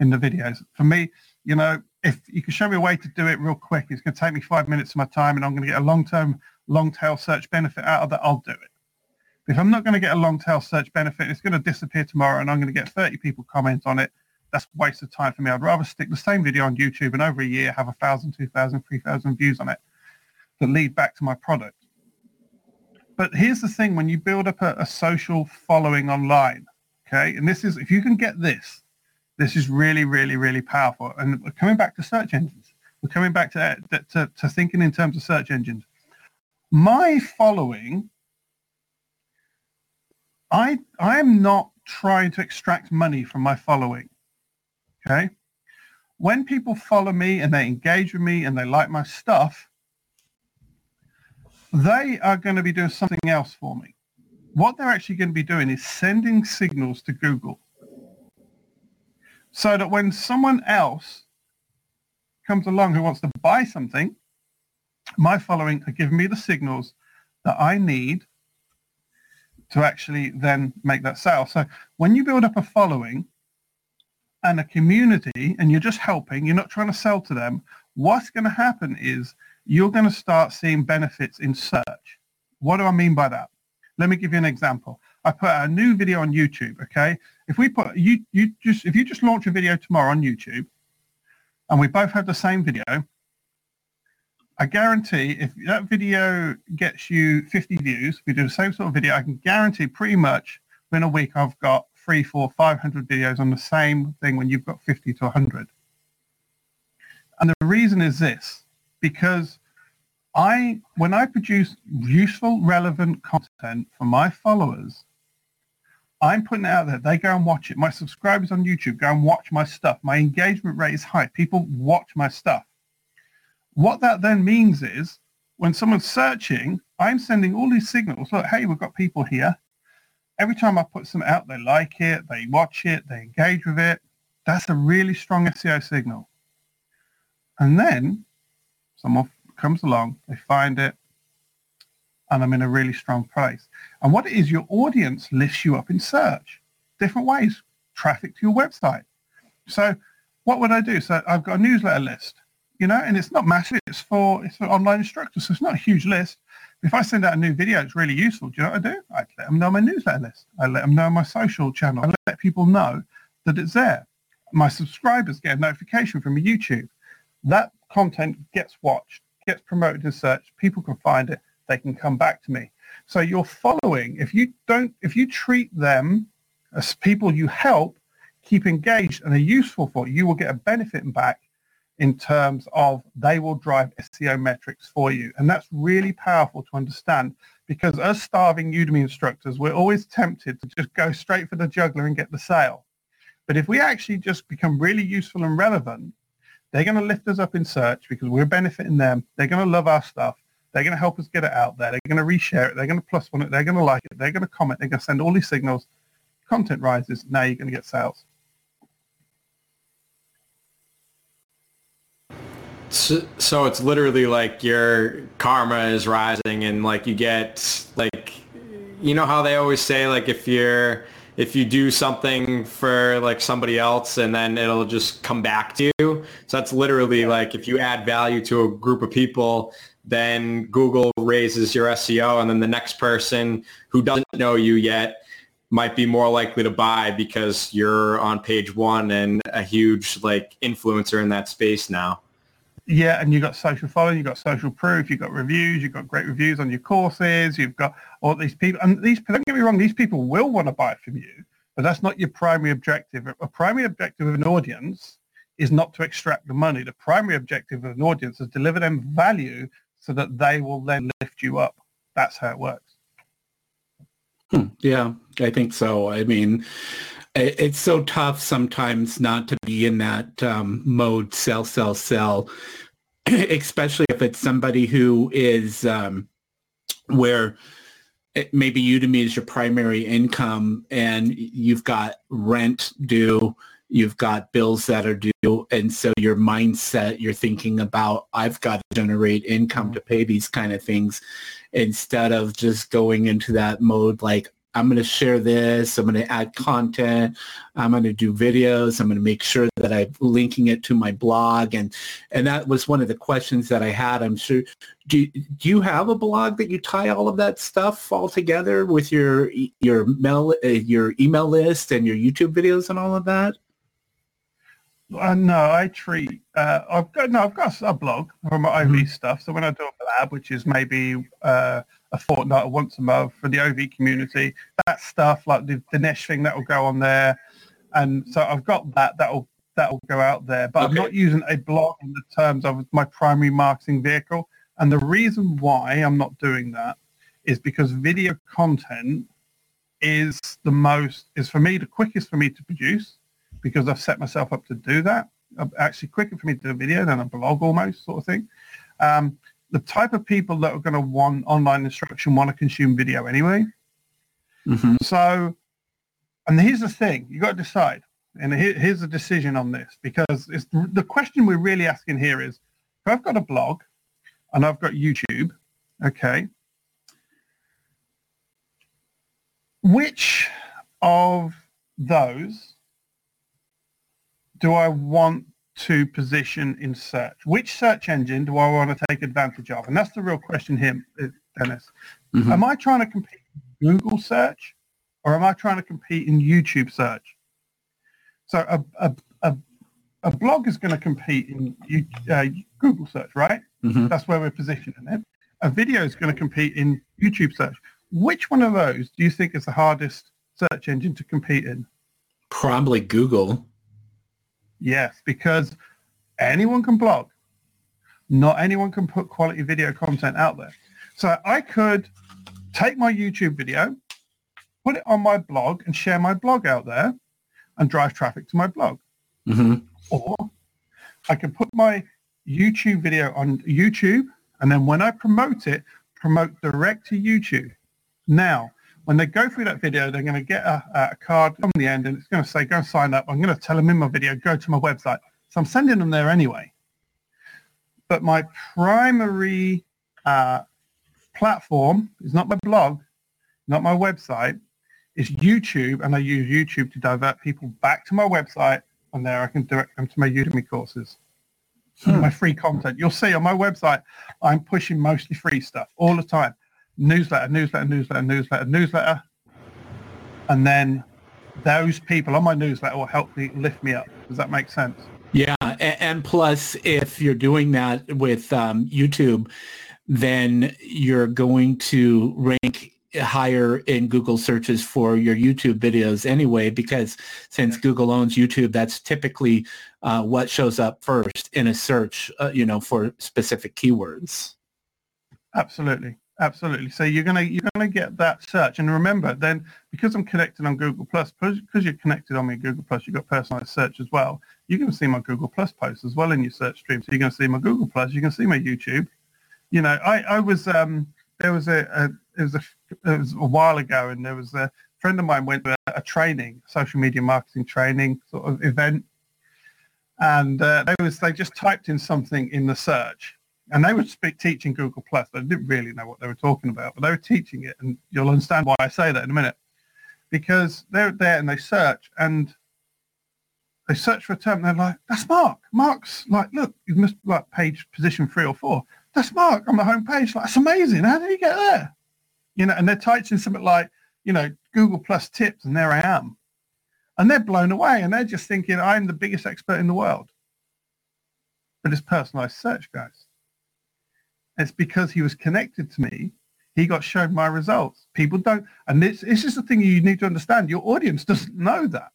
in the videos. For me, you know, if you can show me a way to do it real quick, it's going to take me five minutes of my time and I'm going to get a long-term, long-tail search benefit out of that, I'll do it. If I'm not going to get a long tail search benefit, it's going to disappear tomorrow and I'm going to get 30 people comment on it. That's waste of time for me. I'd rather stick the same video on YouTube and over a year have a thousand, two thousand, three thousand views on it that lead back to my product. But here's the thing, when you build up a, a social following online, okay, and this is, if you can get this, this is really, really, really powerful. And coming back to search engines, we're coming back to, to, to thinking in terms of search engines. My following I I am not trying to extract money from my following. Okay? When people follow me and they engage with me and they like my stuff, they are going to be doing something else for me. What they're actually going to be doing is sending signals to Google so that when someone else comes along who wants to buy something, my following are giving me the signals that I need to actually then make that sale. So when you build up a following and a community and you're just helping, you're not trying to sell to them, what's going to happen is you're going to start seeing benefits in search. What do I mean by that? Let me give you an example. I put a new video on YouTube, okay? If we put you you just if you just launch a video tomorrow on YouTube and we both have the same video, I guarantee if that video gets you 50 views, we do the same sort of video, I can guarantee pretty much within a week I've got three, four, 500 videos on the same thing when you've got 50 to 100. And the reason is this, because I, when I produce useful, relevant content for my followers, I'm putting it out there. They go and watch it. My subscribers on YouTube go and watch my stuff. My engagement rate is high. People watch my stuff. What that then means is when someone's searching, I'm sending all these signals. Look, hey, we've got people here. Every time I put something out, they like it, they watch it, they engage with it. That's a really strong SEO signal. And then someone comes along, they find it, and I'm in a really strong place. And what it is, your audience lifts you up in search, different ways, traffic to your website. So what would I do? So I've got a newsletter list you know, and it's not massive. It's for it's for online instructors, so it's not a huge list. If I send out a new video, it's really useful. Do you know what I do? I let them know my newsletter list. I let them know my social channel. I let people know that it's there. My subscribers get a notification from YouTube. That content gets watched, gets promoted in search. People can find it. They can come back to me. So you're following. If you don't, if you treat them as people you help, keep engaged and are useful for, you will get a benefit back in terms of they will drive SEO metrics for you. And that's really powerful to understand because as starving Udemy instructors, we're always tempted to just go straight for the juggler and get the sale. But if we actually just become really useful and relevant, they're going to lift us up in search because we're benefiting them. They're going to love our stuff. They're going to help us get it out there. They're going to reshare it. They're going to plus one it. They're going to like it. They're going to comment. They're going to send all these signals. Content rises. Now you're going to get sales. So, so it's literally like your karma is rising and like you get like you know how they always say like if you're if you do something for like somebody else and then it'll just come back to you. So that's literally like if you add value to a group of people, then Google raises your SEO and then the next person who doesn't know you yet might be more likely to buy because you're on page one and a huge like influencer in that space now. Yeah, and you've got social following, you've got social proof, you've got reviews, you've got great reviews on your courses, you've got all these people. And these, don't get me wrong, these people will want to buy from you, but that's not your primary objective. A primary objective of an audience is not to extract the money. The primary objective of an audience is deliver them value so that they will then lift you up. That's how it works. Hmm, yeah, I think so. I mean, it's so tough sometimes not to be in that um, mode sell sell sell especially if it's somebody who is um, where it, maybe udemy is your primary income and you've got rent due you've got bills that are due and so your mindset you're thinking about i've got to generate income to pay these kind of things instead of just going into that mode like I'm going to share this. I'm going to add content. I'm going to do videos. I'm going to make sure that I'm linking it to my blog. And, and that was one of the questions that I had. I'm sure, do, do you have a blog that you tie all of that stuff all together with your, your mail, uh, your email list and your YouTube videos and all of that? Uh, no, I treat. Uh, I've got no. I've got a blog for my OV mm-hmm. stuff. So when I do a lab, which is maybe uh, a fortnight or once a month for the OV community, that stuff like the Dinesh thing that will go on there, and so I've got that. That'll that'll go out there. But okay. I'm not using a blog in the terms of my primary marketing vehicle. And the reason why I'm not doing that is because video content is the most is for me the quickest for me to produce because I've set myself up to do that. Actually, quicker for me to do a video than a blog almost sort of thing. Um, the type of people that are going to want online instruction want to consume video anyway. Mm-hmm. So, and here's the thing, you've got to decide. And here, here's the decision on this because it's, the question we're really asking here is, if I've got a blog and I've got YouTube, okay, which of those do I want to position in search? Which search engine do I want to take advantage of? And that's the real question here, Dennis. Mm-hmm. Am I trying to compete in Google search or am I trying to compete in YouTube search? So a, a, a, a blog is going to compete in uh, Google search, right? Mm-hmm. That's where we're positioning it. A video is going to compete in YouTube search. Which one of those do you think is the hardest search engine to compete in? Probably Google. Yes, because anyone can blog. Not anyone can put quality video content out there. So I could take my YouTube video, put it on my blog and share my blog out there and drive traffic to my blog. Mm-hmm. Or I can put my YouTube video on YouTube and then when I promote it, promote direct to YouTube. Now, when they go through that video, they're going to get a, a card on the end and it's going to say, go sign up. I'm going to tell them in my video, go to my website. So I'm sending them there anyway. But my primary uh, platform is not my blog, not my website, is YouTube. And I use YouTube to divert people back to my website. And there I can direct them to my Udemy courses. Hmm. My free content. You'll see on my website, I'm pushing mostly free stuff all the time newsletter, newsletter, newsletter, newsletter, newsletter, and then those people on my newsletter will help me lift me up. Does that make sense? Yeah, and plus, if you're doing that with um, YouTube, then you're going to rank higher in Google searches for your YouTube videos anyway, because since Google owns YouTube, that's typically uh, what shows up first in a search, uh, you know, for specific keywords. Absolutely. Absolutely. So you're gonna you're gonna get that search, and remember, then because I'm connected on Google Plus, because you're connected on me Google Plus, you've got personalized search as well. You're gonna see my Google Plus posts as well in your search stream. So you're gonna see my Google Plus, you're gonna see my YouTube. You know, I I was um there was a, a it was a it was a while ago, and there was a friend of mine went to a, a training, social media marketing training sort of event, and uh, they was they just typed in something in the search and they were teaching Google Plus. They didn't really know what they were talking about, but they were teaching it, and you'll understand why I say that in a minute. Because they're there and they search, and they search for a term, they're like, "That's Mark. Mark's like, look, you missed like page position three or four. That's Mark on the home page. Like, that's amazing. How did he get there? You know, and they're typing something like, you know, Google Plus tips, and there I am, and they're blown away, and they're just thinking I'm the biggest expert in the world. But it's personalized search, guys. It's because he was connected to me. He got shown my results. People don't, and this, this is the thing you need to understand. Your audience doesn't know that.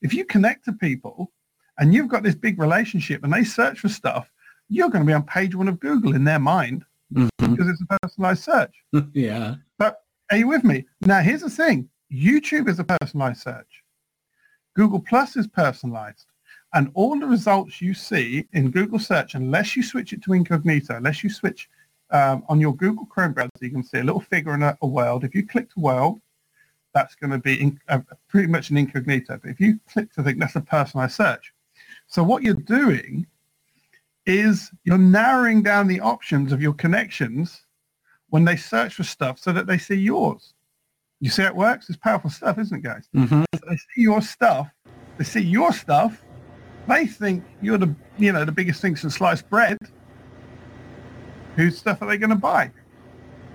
If you connect to people and you've got this big relationship and they search for stuff, you're going to be on page one of Google in their mind mm-hmm. because it's a personalized search. yeah. But are you with me? Now, here's the thing. YouTube is a personalized search. Google Plus is personalized. And all the results you see in Google search, unless you switch it to incognito, unless you switch um, on your Google Chrome browser, you can see a little figure in a, a world. If you click to world, that's going to be in, uh, pretty much an incognito. But if you click to think, that's a personalized search. So what you're doing is you're narrowing down the options of your connections when they search for stuff so that they see yours. You see how it works? It's powerful stuff, isn't it, guys? Mm-hmm. They see your stuff. They see your stuff they think you're the you know the biggest thing since sliced bread. Whose stuff are they going to buy?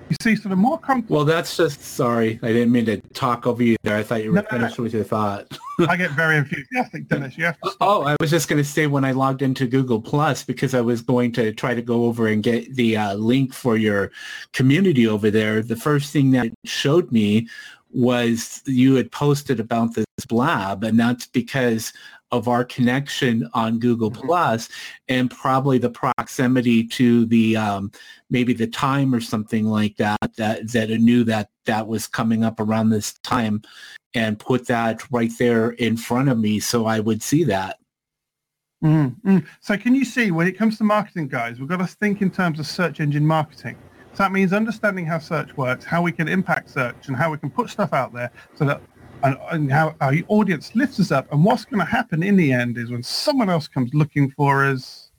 You see, so the more comfortable. Well, that's just sorry. I didn't mean to talk over you there. I thought you were no, finished no. with your thought. I get very enthusiastic, Dennis. You have to. Oh, I was just going to say when I logged into Google Plus because I was going to try to go over and get the uh, link for your community over there. The first thing that showed me was you had posted about this blab, and that's because of our connection on Google mm-hmm. Plus and probably the proximity to the um, maybe the time or something like that that that knew that that was coming up around this time and put that right there in front of me so I would see that. Mm-hmm. So can you see when it comes to marketing guys, we've got to think in terms of search engine marketing. So that means understanding how search works, how we can impact search and how we can put stuff out there so that and, and how our audience lifts us up. And what's going to happen in the end is when someone else comes looking for us,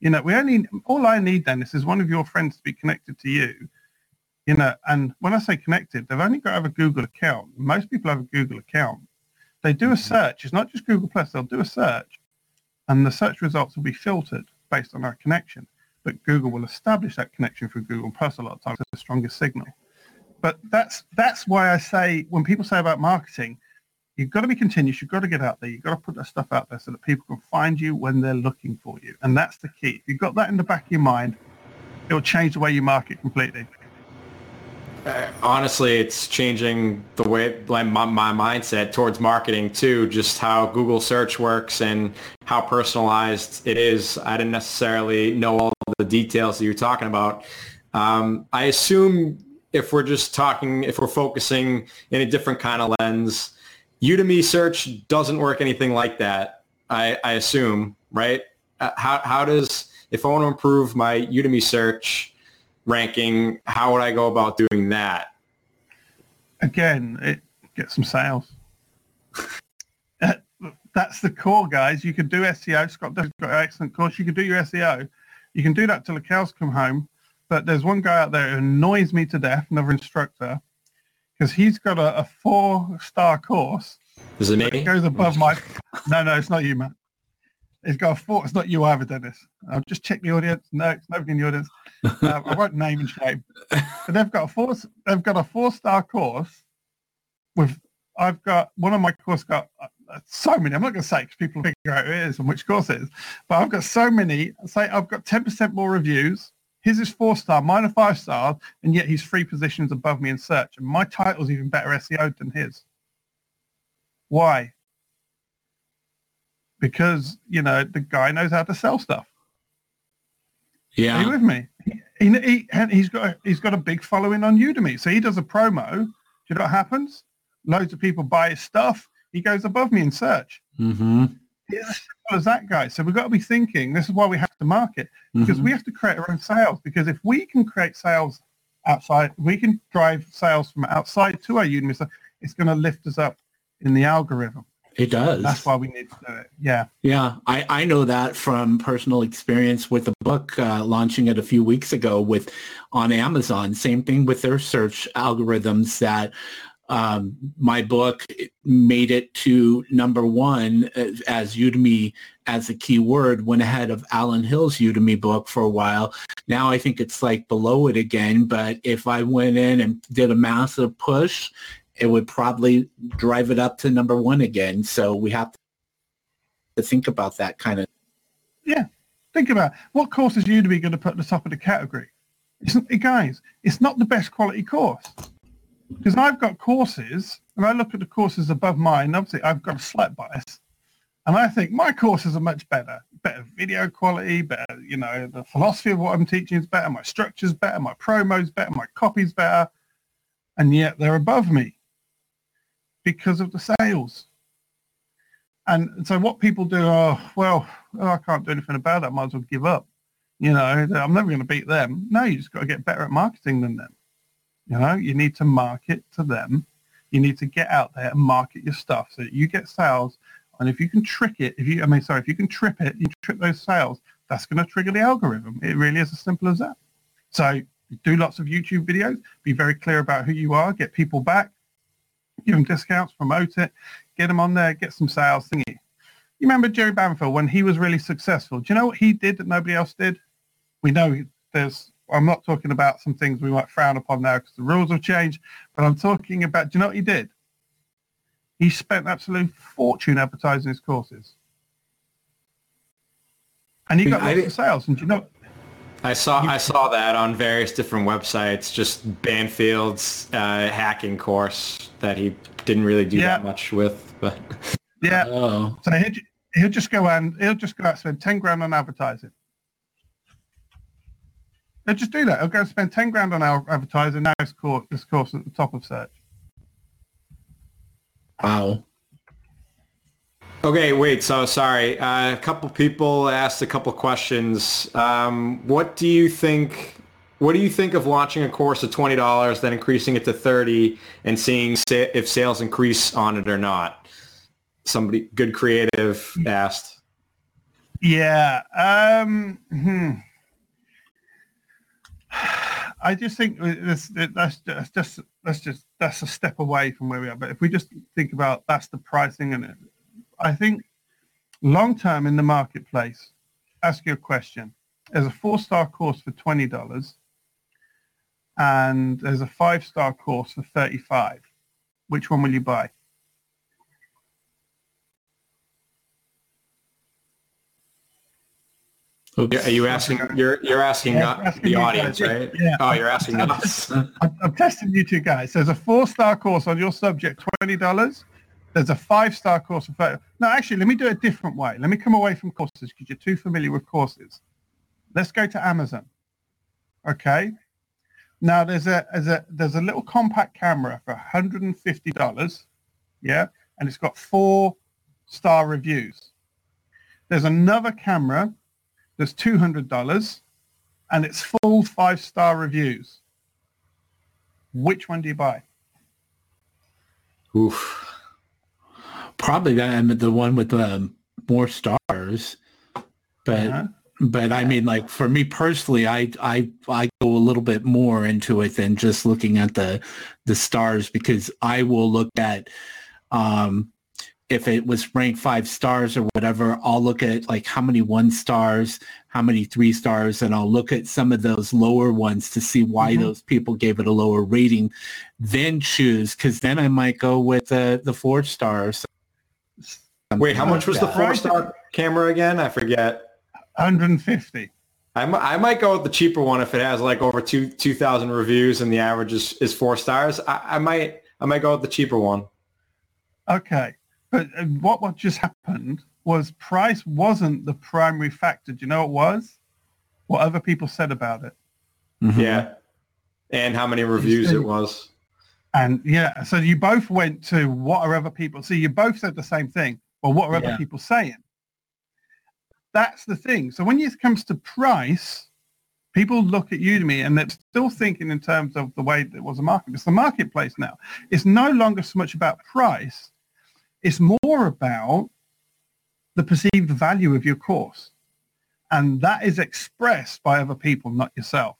you know, we only, all I need, Dennis, is one of your friends to be connected to you, you know, and when I say connected, they've only got to have a Google account. Most people have a Google account. They do a mm-hmm. search. It's not just Google Plus. They'll do a search and the search results will be filtered based on our connection. But Google will establish that connection through Google Plus a lot of times. It's the strongest signal but that's that's why I say when people say about marketing, you've got to be continuous. You've got to get out there. You've got to put that stuff out there so that people can find you when they're looking for you, and that's the key. If you've got that in the back of your mind, it will change the way you market completely. Uh, honestly, it's changing the way my, my mindset towards marketing too. Just how Google search works and how personalized it is. I didn't necessarily know all the details that you're talking about. Um, I assume if we're just talking, if we're focusing in a different kind of lens, Udemy search doesn't work anything like that. I, I assume, right? Uh, how, how does, if I want to improve my Udemy search ranking, how would I go about doing that? Again, it get some sales. That's the core, guys. You can do SEO. Scott does got an excellent course. You can do your SEO. You can do that till the cows come home but there's one guy out there who annoys me to death, another instructor, because he's got a, a four-star course. Is it me? It goes above my. No, no, it's not you, man. It's got a four. It's not you either, Dennis. I'll just check the audience. No, it's nobody in the audience. Um, I won't name and shame. But they've got a four. They've got a four-star course with I've got one of my course got uh, so many. I'm not going to say because people figure out who it is and which course it is, but I've got so many. Say I've got 10% more reviews. His is four star, mine are five stars, and yet he's three positions above me in search. And my title's even better SEO than his. Why? Because you know the guy knows how to sell stuff. Are you Yeah. with me? He, he, he's got a, he's got a big following on Udemy. So he does a promo. Do you know what happens? Loads of people buy his stuff. He goes above me in search. Mm-hmm. It's as simple as that, guy. So we've got to be thinking. This is why we have to market because Mhm. we have to create our own sales. Because if we can create sales outside, we can drive sales from outside to our. So it's going to lift us up in the algorithm. It does. That's why we need to do it. Yeah. Yeah, I, I know that from personal experience with the book uh, launching it a few weeks ago with on Amazon. Same thing with their search algorithms that um, my book made it to number one as, as Udemy as a keyword, went ahead of Alan Hill's Udemy book for a while. Now I think it's like below it again. But if I went in and did a massive push, it would probably drive it up to number one again. So we have to think about that kind of Yeah. Think about it. what course is Udemy going to put at the top of the category? It's, guys, it's not the best quality course. Because I've got courses, and I look at the courses above mine. Obviously, I've got a slight bias, and I think my courses are much better. Better video quality, better, you know, the philosophy of what I'm teaching is better. My structure's better. My promo's better. My copy's better, and yet they're above me because of the sales. And so what people do, oh, well, oh, I can't do anything about that. I might as well give up. You know, I'm never going to beat them. No, you just got to get better at marketing than them. You know, you need to market to them. You need to get out there and market your stuff so that you get sales. And if you can trick it, if you, I mean, sorry, if you can trip it, you trip those sales, that's going to trigger the algorithm. It really is as simple as that. So do lots of YouTube videos, be very clear about who you are, get people back, give them discounts, promote it, get them on there, get some sales thingy. You remember Jerry Banfield when he was really successful? Do you know what he did that nobody else did? We know there's, I'm not talking about some things we might frown upon now because the rules have changed, but I'm talking about, do you know what he did? He spent absolute fortune advertising his courses. And he got I lots of sales. And do you know, I saw I saw that on various different websites. Just Banfield's uh, hacking course that he didn't really do Yeah. that much with, but yeah, oh So he'll, he'll just go and he'll just go out and spend 10 grand on advertising. Just do that. He'll go and spend 10 grand on our advertising. Now it's course, this course at the top of search. wow. Okay, wait. So sorry. Uh, a couple people asked a couple questions. Um, what do you think? What do you think of launching a course at twenty dollars, then increasing it to thirty, and seeing sa- if sales increase on it or not? Somebody good creative asked. Yeah. Um, hmm. I just think this, that's, that's just that's just that's a step away from where we are. But if we just think about that's the pricing and I think long term in the marketplace, ask you a question. There's a four star course for twenty dollars, and there's a five star course for thirty five. Which one will you buy? Oops. Are you asking? You're you're asking Yeah, asking the audience, guys. right? Yeah. Oh, you're asking us. I'm, I'm testing you two guys. There's a four-star course on your subject, twenty dollars. There's a five-star course for thirty. No, actually, let me do it a different way. Let me come away from courses because you're too familiar with courses. Let's go to Amazon. Okay. Now there's a there's a there's a little compact camera for $150. Yeah, and it's got four star reviews. There's another camera that's $200 and it's full five star reviews. Which one do you buy? Oof. Probably the, the one with um, more stars, but Uh-huh. but I mean, like for me personally, I I I go a little bit more into it than just looking at the the stars because I will look at um, if it was ranked five stars or whatever, I'll look at like how many one stars, how many three stars, and I'll look at some of those lower ones to see why mm-hmm. those people gave it a lower rating, then choose because then I might go with the the four stars. Wait, how much was the four star camera again? I forget. 150. I, m- I might go with the cheaper one if it has like over two two thousand reviews and the average is, is four stars. I, I might I might go with the cheaper one. Okay. But uh, what what just happened was price wasn't the primary factor. Do you know what it was? What other people said about it. Mm-hmm. Yeah. And how many reviews it was. And yeah, so you both went to what are other people? See, you both said the same thing. Well, what are other yeah. people saying? That's the thing. So when it comes to price, people look at Udemy and they're still thinking in terms of the way it was a market. It's the marketplace now. It's no longer so much about price. It's more about the perceived value of your course. And that is expressed by other people, not yourself.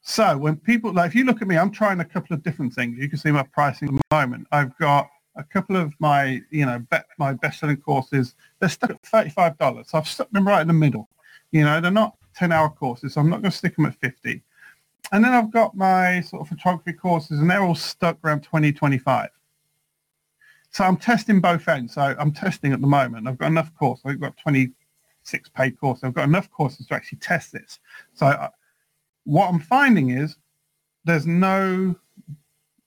So when people, like if you look at me, I'm trying a couple of different things. You can see my pricing at the moment. I've got a couple of my, you know, be, my best-selling courses. They're stuck at $35. So I've stuck them right in the middle. You know, they're not 10-hour courses, so I'm not going to stick them at 50. And then I've got my sort of photography courses, and they're all stuck around 20, 25. So I'm testing both ends. So I'm testing at the moment. I've got enough courses. I've got 26 paid courses. I've got enough courses to actually test this. So I, what I'm finding is there's no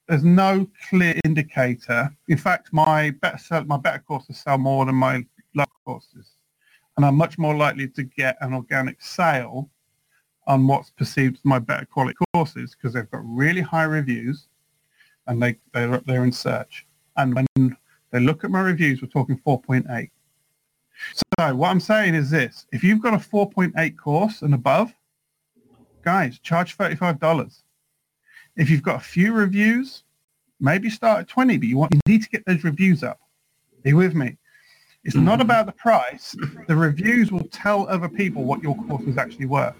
there's no clear indicator. In fact, my better my better courses sell more than my low courses, and I'm much more likely to get an organic sale on what's perceived as my better quality courses because they've got really high reviews, and they they're up there in search. And when they look at my reviews, we're talking 4.8. So what I'm saying is this: if you've got a 4.8 course and above, guys, charge $35. If you've got a few reviews, maybe start at 20, but you want you need to get those reviews up. Be with me? It's not mm-hmm. about the price. The reviews will tell other people what your course is actually worth.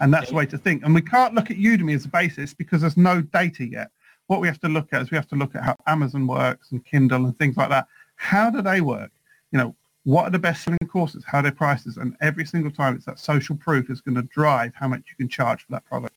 And that's the way to think. And we can't look at Udemy as a basis because there's no data yet what we have to look at is we have to look at how Amazon works and Kindle and things like that. How do they work? You know, what are the best selling courses? How are their prices? And every single time it's that social proof that's going to drive how much you can charge for that product.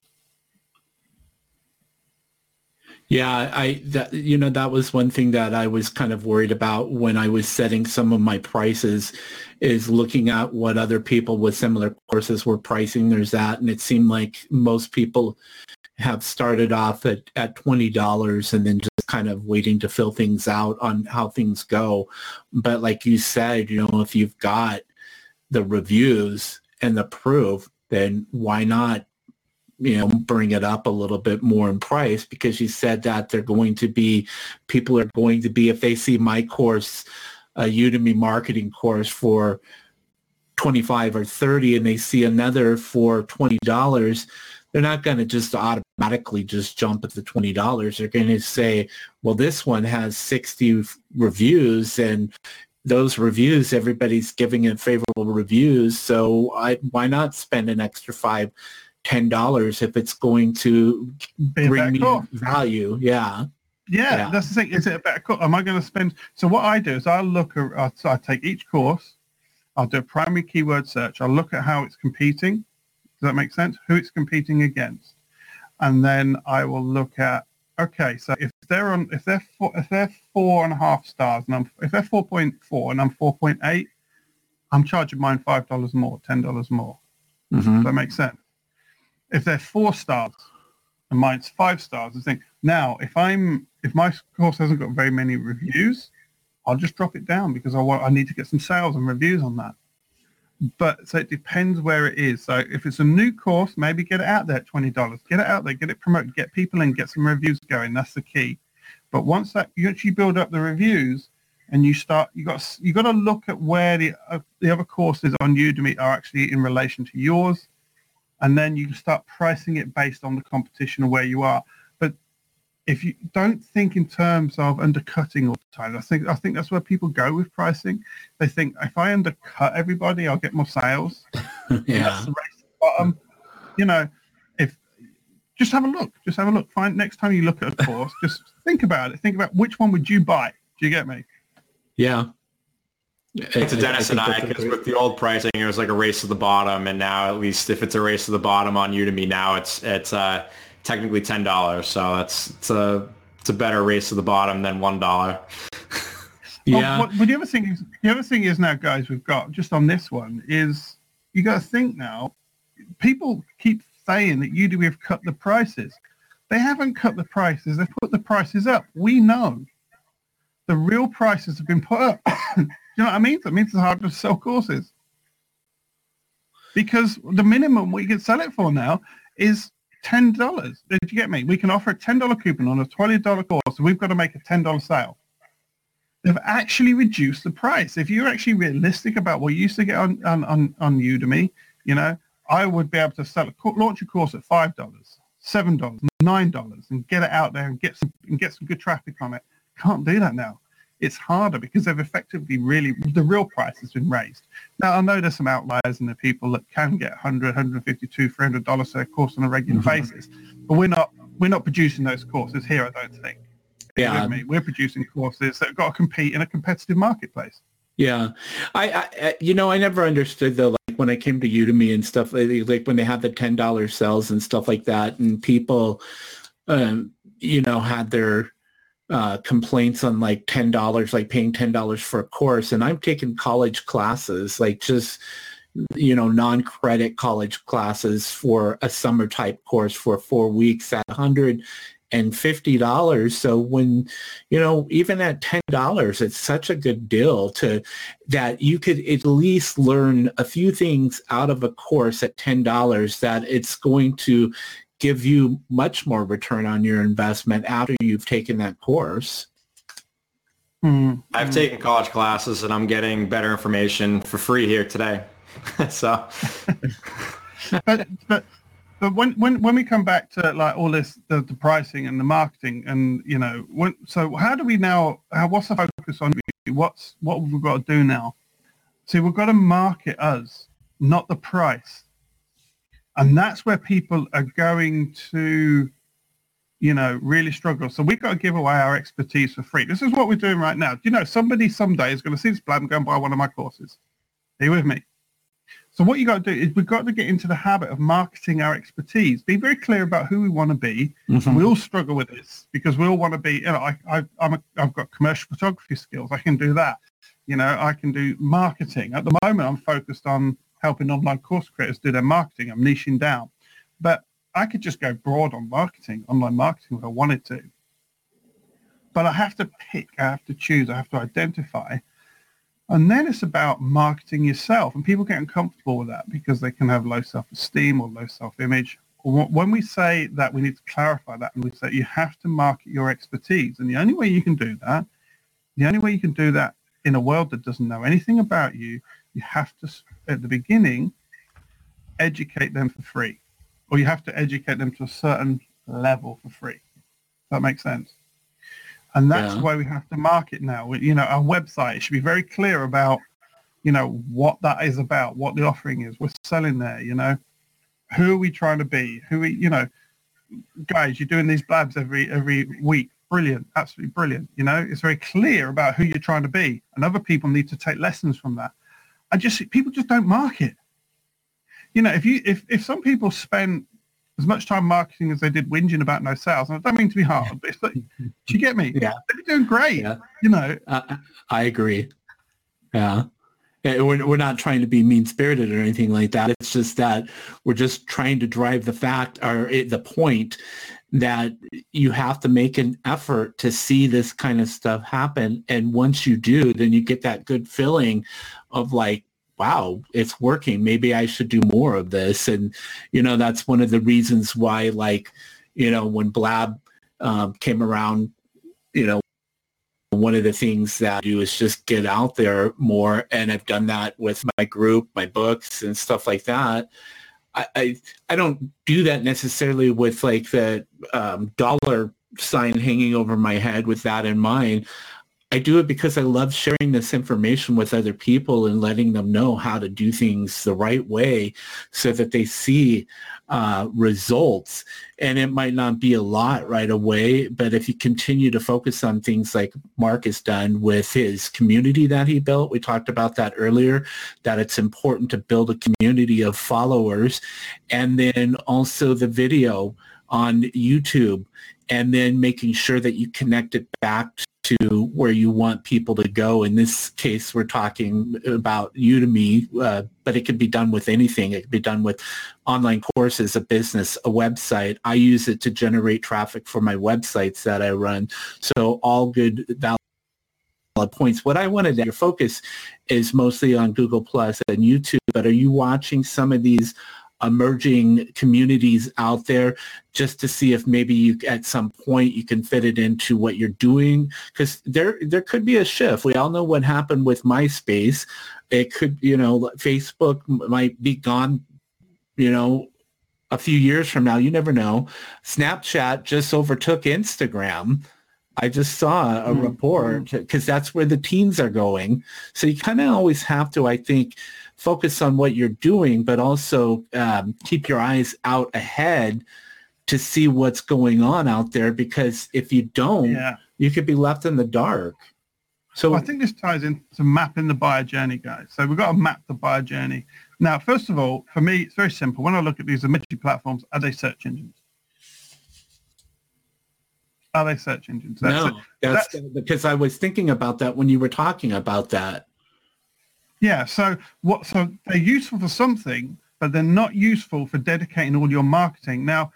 Yeah, I that you know that was one thing that I was kind of worried about when I was setting some of my prices is looking at what other people with similar courses were pricing there's that and it seemed like most people have started off at, at $20 and then just kind of waiting to fill things out on how things go. But like you said, you know, if you've got the reviews and the proof, then why not, you know, bring it up a little bit more in price because you said that they're going to be, people are going to be, if they see my course, a Udemy marketing course for 25 or 30 and they see another for $20, they're not going to just automatically just jump at the $20. They're going to say, well, this one has 60 reviews and those reviews, everybody's giving it favorable reviews. So I, why not spend an extra five, ten dollars if it's going to Be bring me value? Yeah. yeah. yeah. that's the thing. Is it a better course? Am I going to spend? So what I do is I'll look. At, I take each course. I'll do a primary keyword search. I'll look at how it's competing. Does that make sense? Who it's competing against, and then I will look at okay. So if they're on, if they're four, if they're four and a half stars, and I'm if they're four point four and I'm four point eight, I'm charging mine five dollars more, ten dollars more. Mm-hmm. Does that make sense? If they're four stars and mine's five stars, I think now if I'm if my course hasn't got very many reviews, I'll just drop it down because I want I need to get some sales and reviews on that but so it depends where it is. So if it's a new course, maybe get it out there at twenty dollars. Get it out there, get it promoted, get people in, get some reviews going. That's the key. But once that you actually build up the reviews and you start, you got you got to look at where the uh, the other courses on Udemy are actually in relation to yours, and then you start pricing it based on the competition of where you are if you don't think in terms of undercutting all the time, I think I think that's where people go with pricing. They think if I undercut everybody, I'll get more sales. yeah. bottom. You know, if just have a look, just have a look. Find next time you look at a course, just think about it. Think about which one would you buy. Do you get me? Yeah. to Dennis and I, because with the old pricing, it was like a race to the bottom, and now at least if it's a race to the bottom on Udemy, now it's it's uh, technically ten dollars. So that's it's a it's a better race to the bottom than one dollar. yeah. Well, but the other thing is the other thing is now, guys, we've got just on this one is you got to think now. People keep saying that Udemy have cut the prices. They haven't cut the prices. They've put the prices up. We know the real prices have been put up. you know what I mean? That means it's harder to sell courses. Because the minimum we can sell it for now is ten dollars. Did you get me? We can offer a ten dollar coupon on a twenty dollar course, so we've got to make a ten dollar sale. They've actually reduced the price. If you're actually realistic about what you used to get on on, on, on Udemy, you know, I would be able to sell a launch a course at five dollars, seven dollars, nine dollars, and get it out there and get some and get some good traffic on it. Can't do that now it's harder because they've effectively really the real price has been raised. Now I know there's some outliers and the people that can get 100, 152, 300 dollars a course on a regular mm-hmm. basis, but we're not we're not producing those courses here. I don't think. Yeah, we're producing courses that have got to compete in a competitive marketplace. Yeah, I, I, you know I never understood though like when I came to Udemy and stuff like, like when they had the ten dollar sales and stuff like that and people, um, you know had their uh, complaints on like ten dollars, like paying ten dollars for a course, and I'm taking college classes, like just you know non-credit college classes for a summer type course for four weeks at hundred and fifty dollars. So when you know even at ten dollars, it's such a good deal to that you could at least learn a few things out of a course at ten dollars that it's going to give you much more return on your investment after you've taken that course. Mm-hmm. I've taken college classes and I'm getting better information for free here today. so, but but but when when when we come back to like all this the, the pricing and the marketing and you know when so how do we now how, what's the focus on what's what we've got to do now? See, we've got to market us, not the price. And that's where people are going to, you know, really struggle. So we've got to give away our expertise for free. This is what we're doing right now. Do you know, somebody someday is going to see this blab and go and buy one of my courses. Are you with me? So what you got to do is we've got to get into the habit of marketing our expertise. Be very clear about who we want to be. Mm-hmm. We all struggle with this because we all want to be. You know, I, I, I'm a, I've got commercial photography skills. I can do that. You know, I can do marketing. At the moment, I'm focused on helping online course creators do their marketing. I'm niching down. But I could just go broad on marketing, online marketing if I wanted to. But I have to pick, I have to choose, I have to identify. And then it's about marketing yourself. And people get uncomfortable with that because they can have low self-esteem or low self-image. When we say that, we need to clarify that. And we say you have to market your expertise. And the only way you can do that, the only way you can do that in a world that doesn't know anything about you you have to, at the beginning, educate them for free. Or you have to educate them to a certain level for free. that makes sense? And that's yeah. why we have to market now. You know, our website should be very clear about, you know, what that is about, what the offering is. We're selling there, you know. Who are we trying to be? Who we, you know, guys, you're doing these blabs every every week. Brilliant, absolutely brilliant. You know, it's very clear about who you're trying to be, and other people need to take lessons from that. I just people just don't market. You know, if you if if some people spend as much time marketing as they did whinging about no sales, and I don't mean to be hard, but it's like, do you get me? Yeah, they're doing great. Yeah. You know, uh, I agree. Yeah. We're, we're not trying to be mean-spirited or anything like that. It's just that we're just trying to drive the fact or the point that you have to make an effort to see this kind of stuff happen. And once you do, then you get that good feeling of like, wow, it's working. Maybe I should do more of this. And, you know, that's one of the reasons why, like, you know, when Blab um, came around, you know, one of the things that I do is just get out there more. And I've done that with my group, my books and stuff like that. I, I, don't do that necessarily with like the um, dollar sign hanging over my head with that in mind. I do it because I love sharing this information with other people and letting them know how to do things the right way so that they see uh, results. And it might not be a lot right away, but if you continue to focus on things like Mark has done with his community that he built, we talked about that earlier, that it's important to build a community of followers. And then also the video on YouTube and then making sure that you connect it back to where you want people to go. In this case, we're talking about Udemy, uh, but it could be done with anything. It could be done with online courses, a business, a website. I use it to generate traffic for my websites that I run. So all good valid points. What I wanted to your focus is mostly on Google Plus and YouTube, but are you watching some of these emerging communities out there just to see if maybe you at some point you can fit it into what you're doing. Because there there could be a shift. We all know what happened with myspace. It could you know facebook might be gone you know a few years from now. You never know. Snapchat just overtook instagram. I just saw a mm-hmm. report because that's where the teens are going. So you kind of always have to, I think, focus on what you're doing, but also um, keep your eyes out ahead to see what's going on out there. Because if you don't, yeah. you could be left in the dark. So well, I think this ties into mapping the buyer journey, guys. So we've got to map the buyer journey. Now, first of all, for me, it's very simple. When I look at these emerging platforms, are they search engines? Are they search engines? That's no, that's, that's, because I was thinking about that when you were talking about that. Yeah. So what? So they're useful for something, but they're not useful for dedicating all your marketing. Now,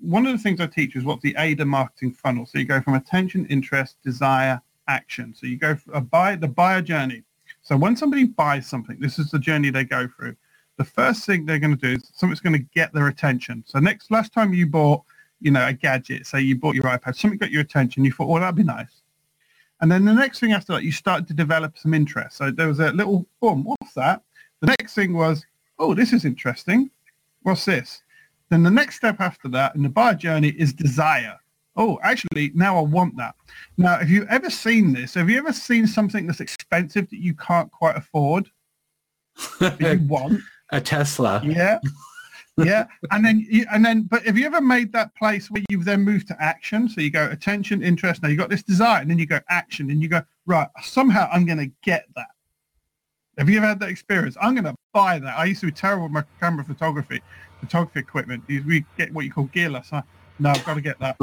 one of the things I teach is what the AIDA marketing funnel. So you go from attention, interest, desire, action. So you go a buy the buyer journey. So when somebody buys something, this is the journey they go through. The first thing they're going to do is something's going to get their attention. So next last time you bought, you know, a gadget, say you bought your iPad, something got your attention. You thought, oh, that'd be nice. And then the next thing after that, you started to develop some interest. So there was a little, boom, what's that? The next thing was, oh, this is interesting. What's this? Then the next step after that in the buyer journey is desire. Oh, actually, now I want that. Now, have you ever seen this? Have you ever seen something that's expensive that you can't quite afford? you want a Tesla. Yeah yeah, and then you, and then, but have you ever made that place where you've then moved to action? So you go attention, interest. Now you got this desire, and then you go action, and you go right. Somehow I'm going to get that. Have you ever had that experience? I'm going to buy that. I used to be terrible with my camera photography, photography equipment. We get what you call gearless. Huh? No, I've got to get that.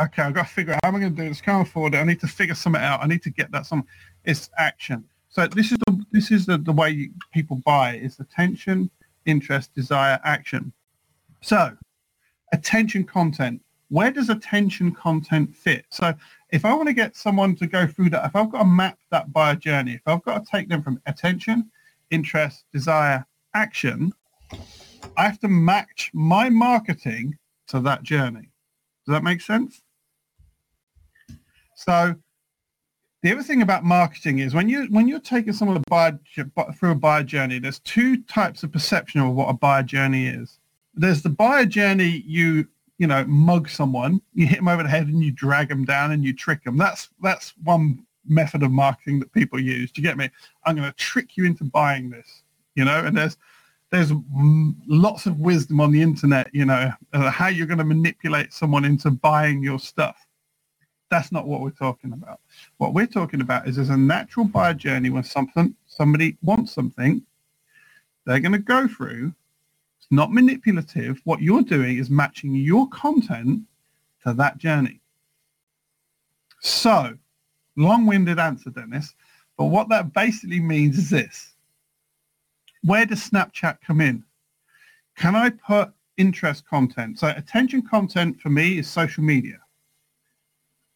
Okay, I've got to figure out how am I going to do this. Can't afford it. I need to figure something out. I need to get that. Some it's action. So this is the this is the, the way people buy. It's attention, interest, desire, action. So attention content. Where does attention content fit? So if I want to get someone to go through that, if I've got to map that buyer journey, if I've got to take them from attention, interest, desire, action, I have to match my marketing to that journey. Does that make sense? So the other thing about marketing is when you when you're taking someone buyer, through a buyer journey, there's two types of perception of what a buyer journey is there's the buyer journey. You you know mug someone, you hit them over the head, and you drag them down and you trick them. That's that's one method of marketing that people use. Do you get me? I'm going to trick you into buying this. You know, and there's there's lots of wisdom on the internet. You know how you're going to manipulate someone into buying your stuff. That's not what we're talking about. What we're talking about is there's a natural buyer journey when something somebody wants something, they're going to go through It's not manipulative. What you're doing is matching your content to that journey. So, long-winded answer, Dennis. But what that basically means is this. Where does Snapchat come in? Can I put interest content? So attention content for me is social media.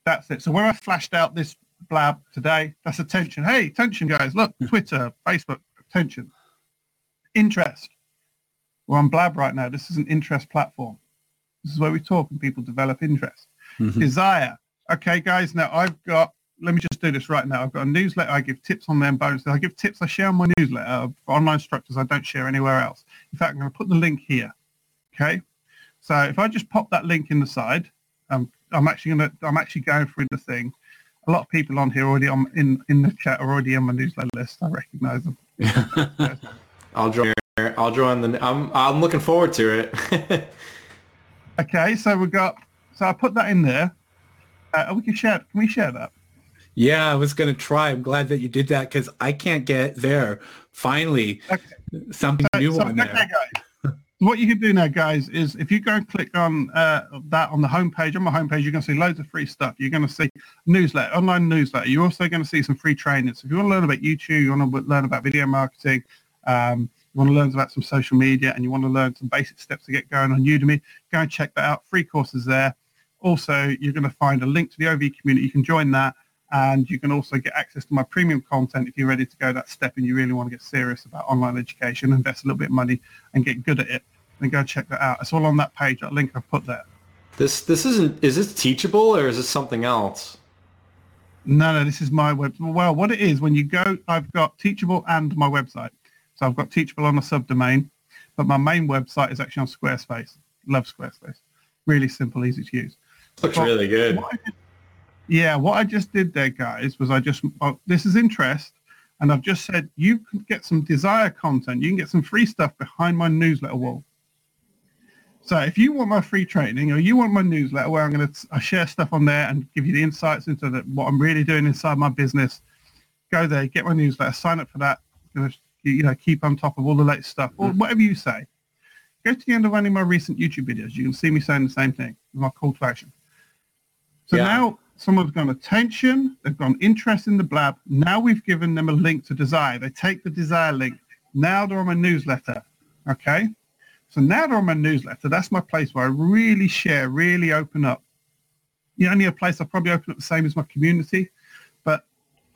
That's it. So where I flashed out this blab today, that's attention. Hey, attention guys, look, Twitter, Facebook, attention. Interest. We're on Blab right now. This is an interest platform. This is where we talk and people develop interest. Mm-hmm. Desire. Okay, guys, now I've got, let me just do this right now. I've got a newsletter. I give tips on them bonuses. I give tips I share on my newsletter online structures I don't share anywhere else. In fact, I'm going to put the link here. Okay. So if I just pop that link in the side, um, I'm actually going to, I'm actually going through the thing. a lot of people on here already on in in the chat are already on my newsletter list. I recognize them. I'll join. I'll join the. I'm I'm looking forward to it. okay, so we got. So I put that in there. Uh, we can share. Can we share that? Yeah, I was going to try. I'm glad that you did that because I can't get there. Finally, okay. something so, new so, on okay, there. Guys. What you can do now, guys, is if you go and click on uh, that on the homepage, on my homepage, you're going to see loads of free stuff. You're going to see newsletter, online newsletter. You're also going to see some free trainings. If you want to learn about YouTube, you want to learn about video marketing, um, you want to learn about some social media, and you want to learn some basic steps to get going on Udemy, go and check that out. Free courses there. Also, you're going to find a link to the OV community. You can join that and you can also get access to my premium content if you're ready to go that step and you really want to get serious about online education, invest a little bit of money and get good at it. Then go check that out. It's all on that page, that link I've put there. This this isn't is this teachable or is this something else? No, no, this is my web. Well, what it is when you go, I've got Teachable and my website. So I've got Teachable on a subdomain, but my main website is actually on Squarespace. Love Squarespace. Really simple, easy to use. Looks but really good. What I, yeah, what I just did there, guys, was I just, oh, this is interest. And I've just said, you can get some desire content. You can get some free stuff behind my newsletter wall. So if you want my free training or you want my newsletter where I'm going to share stuff on there and give you the insights into the, what I'm really doing inside my business, go there, get my newsletter, sign up for that. You know, keep on top of all the latest stuff or mm. whatever you say. Go to the end of any of my recent YouTube videos. You can see me saying the same thing. My call to action. So yeah. now someone's gone attention, they've gone interest in the blab. Now we've given them a link to desire. They take the desire link. Now they're on my newsletter. Okay. So now they're on my newsletter. That's my place where I really share, really open up. The only a place I probably open up the same as my community, but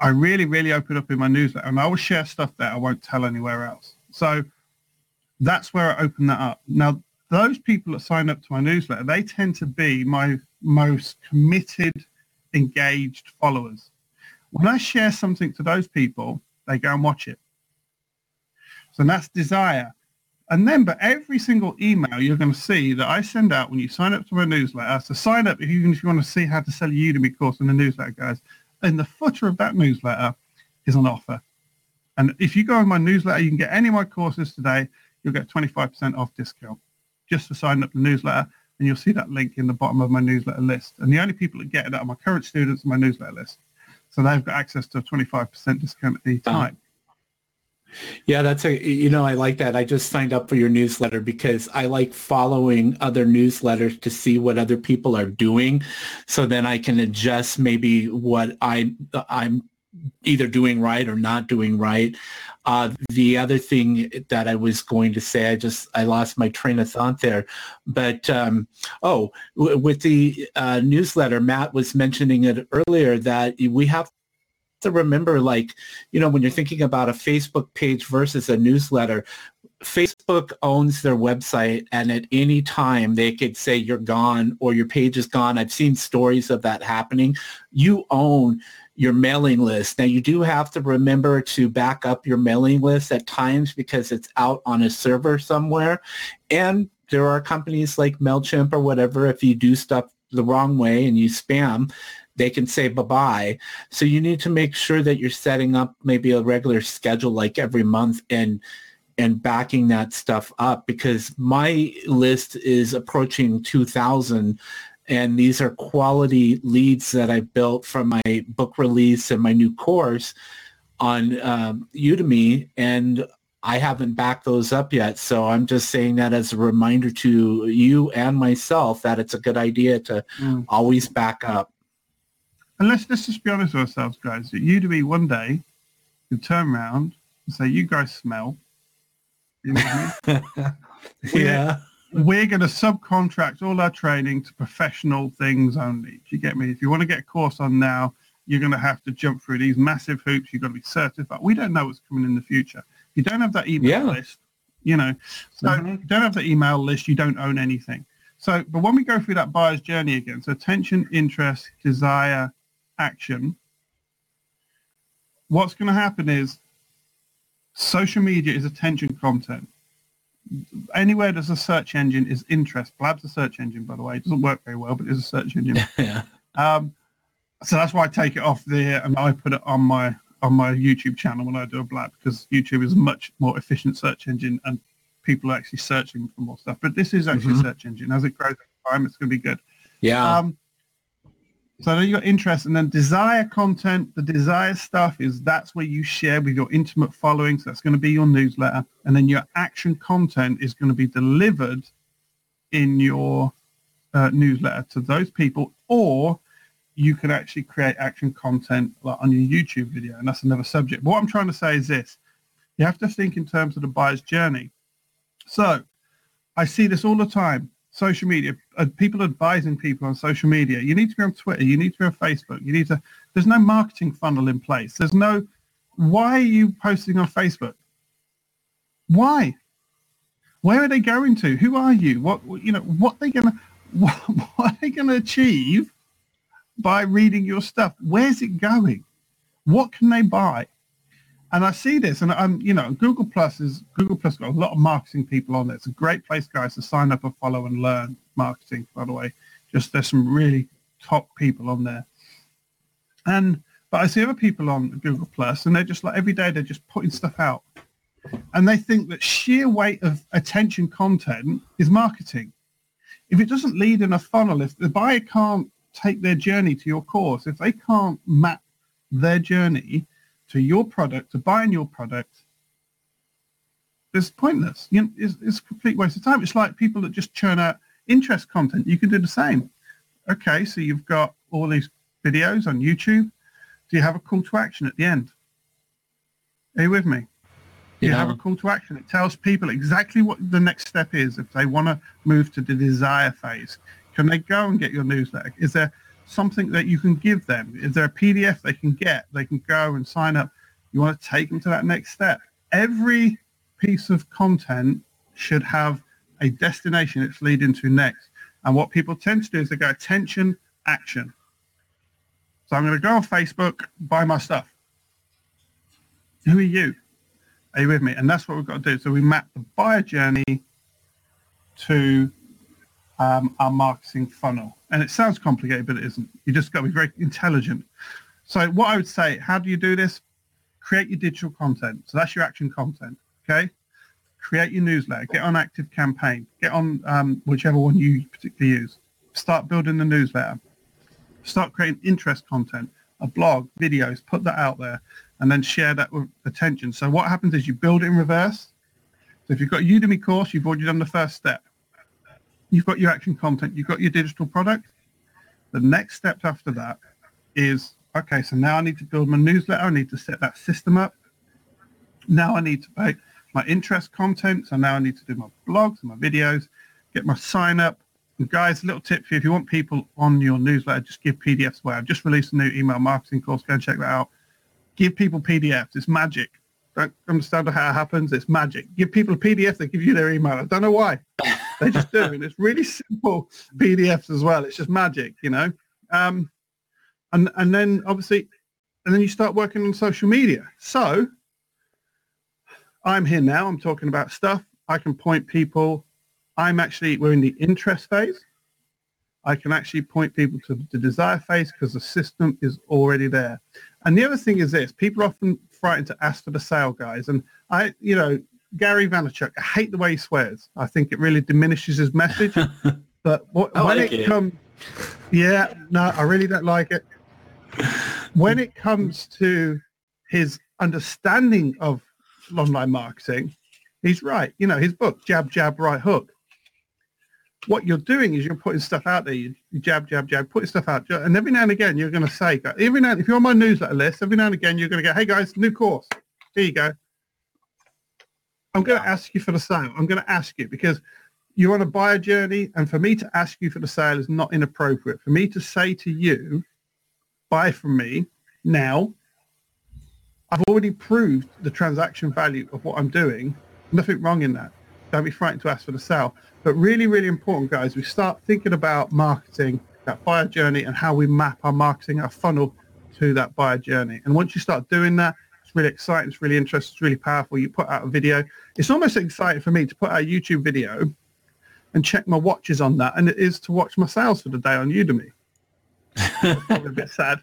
I really, really open up in my newsletter and I will share stuff that I won't tell anywhere else. So that's where I open that up. Now, those people that sign up to my newsletter, they tend to be my most committed engaged followers. When I share something to those people, they go and watch it. So that's desire. And then, but every single email you're going to see that I send out when you sign up to my newsletter, so sign up if, even if you want to see how to sell a Udemy course in the newsletter, guys, in the footer of that newsletter is an offer. And if you go on my newsletter, you can get any of my courses today, you'll get 25% off discount just for signing up the newsletter and you'll see that link in the bottom of my newsletter list. And the only people that get it are my current students on my newsletter list. So they've got access to a 25% discount at any time. Yeah, that's a, you know, I like that. I just signed up for your newsletter because I like following other newsletters to see what other people are doing. So then I can adjust maybe what I, I'm either doing right or not doing right. Uh, the other thing that I was going to say, I just I lost my train of thought there. But um, oh, w- with the uh, newsletter, Matt was mentioning it earlier that we have to remember, like you know, when you're thinking about a Facebook page versus a newsletter. Facebook owns their website and at any time they could say you're gone or your page is gone. I've seen stories of that happening. You own your mailing list. Now you do have to remember to back up your mailing list at times because it's out on a server somewhere. And there are companies like MailChimp or whatever, if you do stuff the wrong way and you spam, they can say bye-bye. So you need to make sure that you're setting up maybe a regular schedule like every month and and backing that stuff up because my list is approaching 2000 and these are quality leads that I built from my book release and my new course on um, Udemy, and I haven't backed those up yet. So I'm just saying that as a reminder to you and myself that it's a good idea to mm. always back up. And let's let's just be honest with ourselves, guys. At Udemy, one day you turn around and say, "You guys smell." You know yeah we're going to subcontract all our training to professional things only. Do you get me? If you want to get a course on now, you're going to have to jump through these massive hoops. You've got to be certified. We don't know what's coming in the future. If you don't have that email yeah. list, you know, so mm-hmm. you don't have the email list, you don't own anything. So, but when we go through that buyer's journey again, so attention, interest, desire, action, what's going to happen is social media is attention content anywhere there's a search engine is interest. Blab's a search engine, by the way. It doesn't work very well, but it's a search engine. yeah. Um, so that's why I take it off there and I put it on my on my YouTube channel when I do a blab because YouTube is a much more efficient search engine and people are actually searching for more stuff. But this is actually Mhm. a search engine. As it grows over time, it's going to be good. Yeah. Um, so then you got interest and then desire content. The desire stuff is that's where you share with your intimate following. So that's going to be your newsletter. And then your action content is going to be delivered in your uh, newsletter to those people or you can actually create action content like on your YouTube video. And that's another subject. But what I'm trying to say is this. You have to think in terms of the buyer's journey. So I see this all the time. Social media, uh, people advising people on social media. You need to be on Twitter. You need to be on Facebook. You need to. There's no marketing funnel in place. There's no. Why are you posting on Facebook? Why? Where are they going to? Who are you? What you know? What they gonna? What, what are they gonna achieve by reading your stuff? Where's it going? What can they buy? And I see this, and I'm, you know, Google Plus is Google Plus got a lot of marketing people on there. It's a great place, guys, to sign up and follow and learn marketing. By the way, just there's some really top people on there. And but I see other people on Google Plus, and they're just like every day they're just putting stuff out, and they think that sheer weight of attention content is marketing. If it doesn't lead in a funnel, if the buyer can't take their journey to your course, if they can't map their journey to your product, to buying your product, it's pointless. You know, it's, it's a complete waste of time. It's like people that just churn out interest content. You can do the same. Okay, so you've got all these videos on YouTube. Do you have a call to action at the end? Are you with me? You Yeah. have a call to action. It tells people exactly what the next step is if they want to move to the desire phase. Can they go and get your newsletter? Is there something that you can give them? Is there a PDF they can get? They can go and sign up. You want to take them to that next step. Every piece of content should have a destination it's leading to next. And what people tend to do is they go attention, action. So I'm going to go on Facebook, buy my stuff. Who are you? Are you with me? And that's what we've got to do. So we map the buyer journey to um, our marketing funnel. And it sounds complicated, but it isn't. You just got to be very intelligent. So what I would say, how do you do this? Create your digital content. So that's your action content. Okay. Create your newsletter. Get on Active Campaign. Get on um, whichever one you particularly use. Start building the newsletter. Start creating interest content, a blog, videos. Put that out there, and then share that with attention. So what happens is you build it in reverse. So if you've got a Udemy course, you've already done the first step. You've got your action content. You've got your digital product. The next step after that is okay. So now I need to build my newsletter. I need to set that system up. Now I need to make my interest content. So now I need to do my blogs and my videos, get my sign up. And guys, a little tip for you, if you want people on your newsletter, just give PDFs away. I've just released a new email marketing course. Go and check that out. Give people PDFs. It's magic. Don't understand how it happens. It's magic. Give people a PDF, they give you their email. I don't know why. They just do. It's really simple PDFs as well. It's just magic, you know. Um, and and then obviously, and then you start working on social media. So I'm here now. I'm talking about stuff. I can point people. I'm actually, we're in the interest phase. I can actually point people to the desire phase because the system is already there. And the other thing is this, people are often frightened to ask for the sale, guys. And I, you know, Gary Vaynerchuk, I hate the way he swears. I think it really diminishes his message. but what, oh, when like it, it. comes, yeah, no, I really don't like it. When it comes to his understanding of online marketing, he's right. You know, his book, Jab, Jab, Right Hook. What you're doing is you're putting stuff out there. You, you jab, jab, jab, putting stuff out. And every now and again, you're going to say, every now, if you're on my newsletter list, every now and again, you're going to go, hey guys, new course. Here you go. I'm going to ask you for the sale. I'm going to ask you because you're on a buyer journey. And for me to ask you for the sale is not inappropriate. For me to say to you, buy from me now, I've already proved the transaction value of what I'm doing. Nothing wrong in that. Don't be frightened to ask for the sale. But really, really important, guys, we start thinking about marketing, that buyer journey, and how we map our marketing, our funnel to that buyer journey. And once you start doing that, it's really exciting, it's really interesting, it's really powerful. You put out a video. It's almost exciting for me to put out a YouTube video and check my watches on that, and it is to watch my sales for the day on Udemy. A bit sad.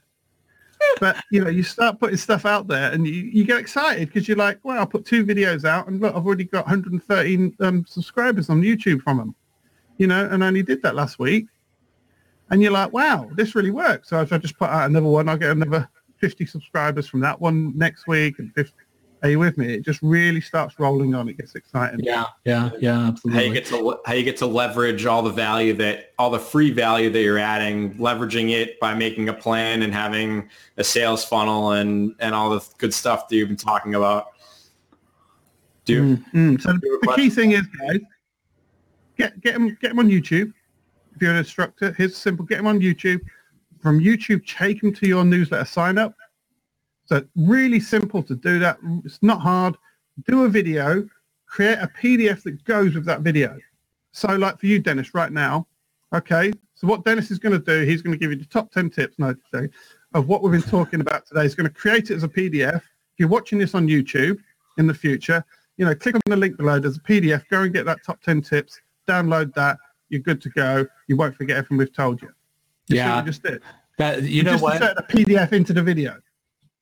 but you know, you start putting stuff out there, and you, you get excited because you're like, well, I'll put two videos out, and look, I've already got 113 um, subscribers on YouTube from them. You know, and I only did that last week, and you're like, wow, this really works. So if I just put out another one, I'll get another 50 subscribers from that one next week, and 50. Are you with me? It just really starts rolling on. It gets exciting. Yeah, yeah, yeah, absolutely. How you get to how you get to leverage all the value that all the free value that you're adding, leveraging it by making a plan and having a sales funnel and and all the good stuff that you've been talking about. Do mm-hmm. so. The key thing is, guys, get get them get them on YouTube. If you're an instructor, here's simple: get them on YouTube. From YouTube, take them to your newsletter sign up so really simple to do that. It's not hard. Do a video, create a PDF that goes with that video. So like for you, Dennis, right now, okay, so what Dennis is going to do, he's going to give you the top 10 tips, no, today, of what we've been talking about today. He's going to create it as a PDF. If you're watching this on YouTube in the future, you know, click on the link below. There's a PDF. Go and get that top 10 tips. Download that. You're good to go. You won't forget everything we've told you. Yeah. just did. That, you, you know just what? Insert a PDF into the video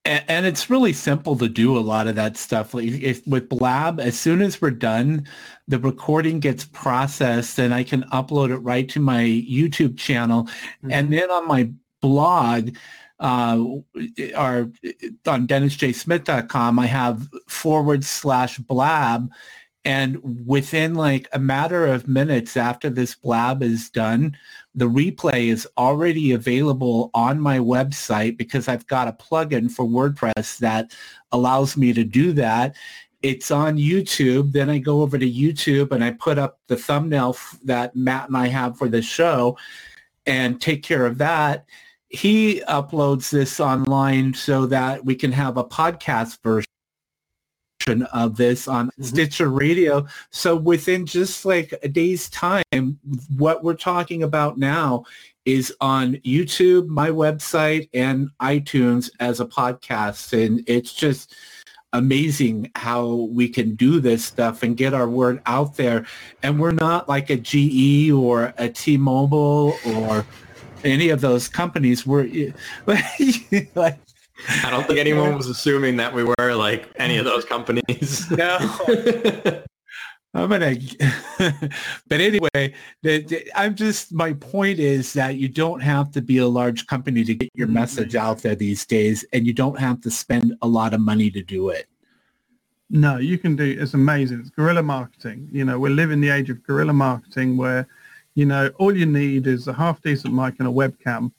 and, and, it's really simple to do a lot of that stuff. Like if, with Blab, as soon as we're done, the recording gets processed and I can upload it right to my YouTube channel. Mm-hmm. And then on my blog, uh, or on dennisjsmith.com, I have forward slash blab. And within like a matter of minutes after this blab is done, the replay is already available on my website because I've got a plugin for WordPress that allows me to do that. It's on YouTube. Then I go over to YouTube and I put up the thumbnail that Matt and I have for the show and take care of that. He uploads this online so that we can have a podcast version of this on mm-hmm. Stitcher Radio. So within just like a day's time, what we're talking about now is on YouTube, my website, and iTunes as a podcast. And it's just amazing how we can do this stuff and get our word out there. And we're not like a GE or a T-Mobile or any of those companies. We're like I don't think anyone was assuming that we were like any of those companies. No. I'm gonna, but anyway, the, the, I'm just. My point is that you don't have to be a large company to get your mm-hmm. message out there these days, and you don't have to spend a lot of money to do it. No, you can do. It's amazing. It's guerrilla marketing. You know, we're living the age of guerrilla marketing, where, you know, all you need is a half decent mic and a webcam,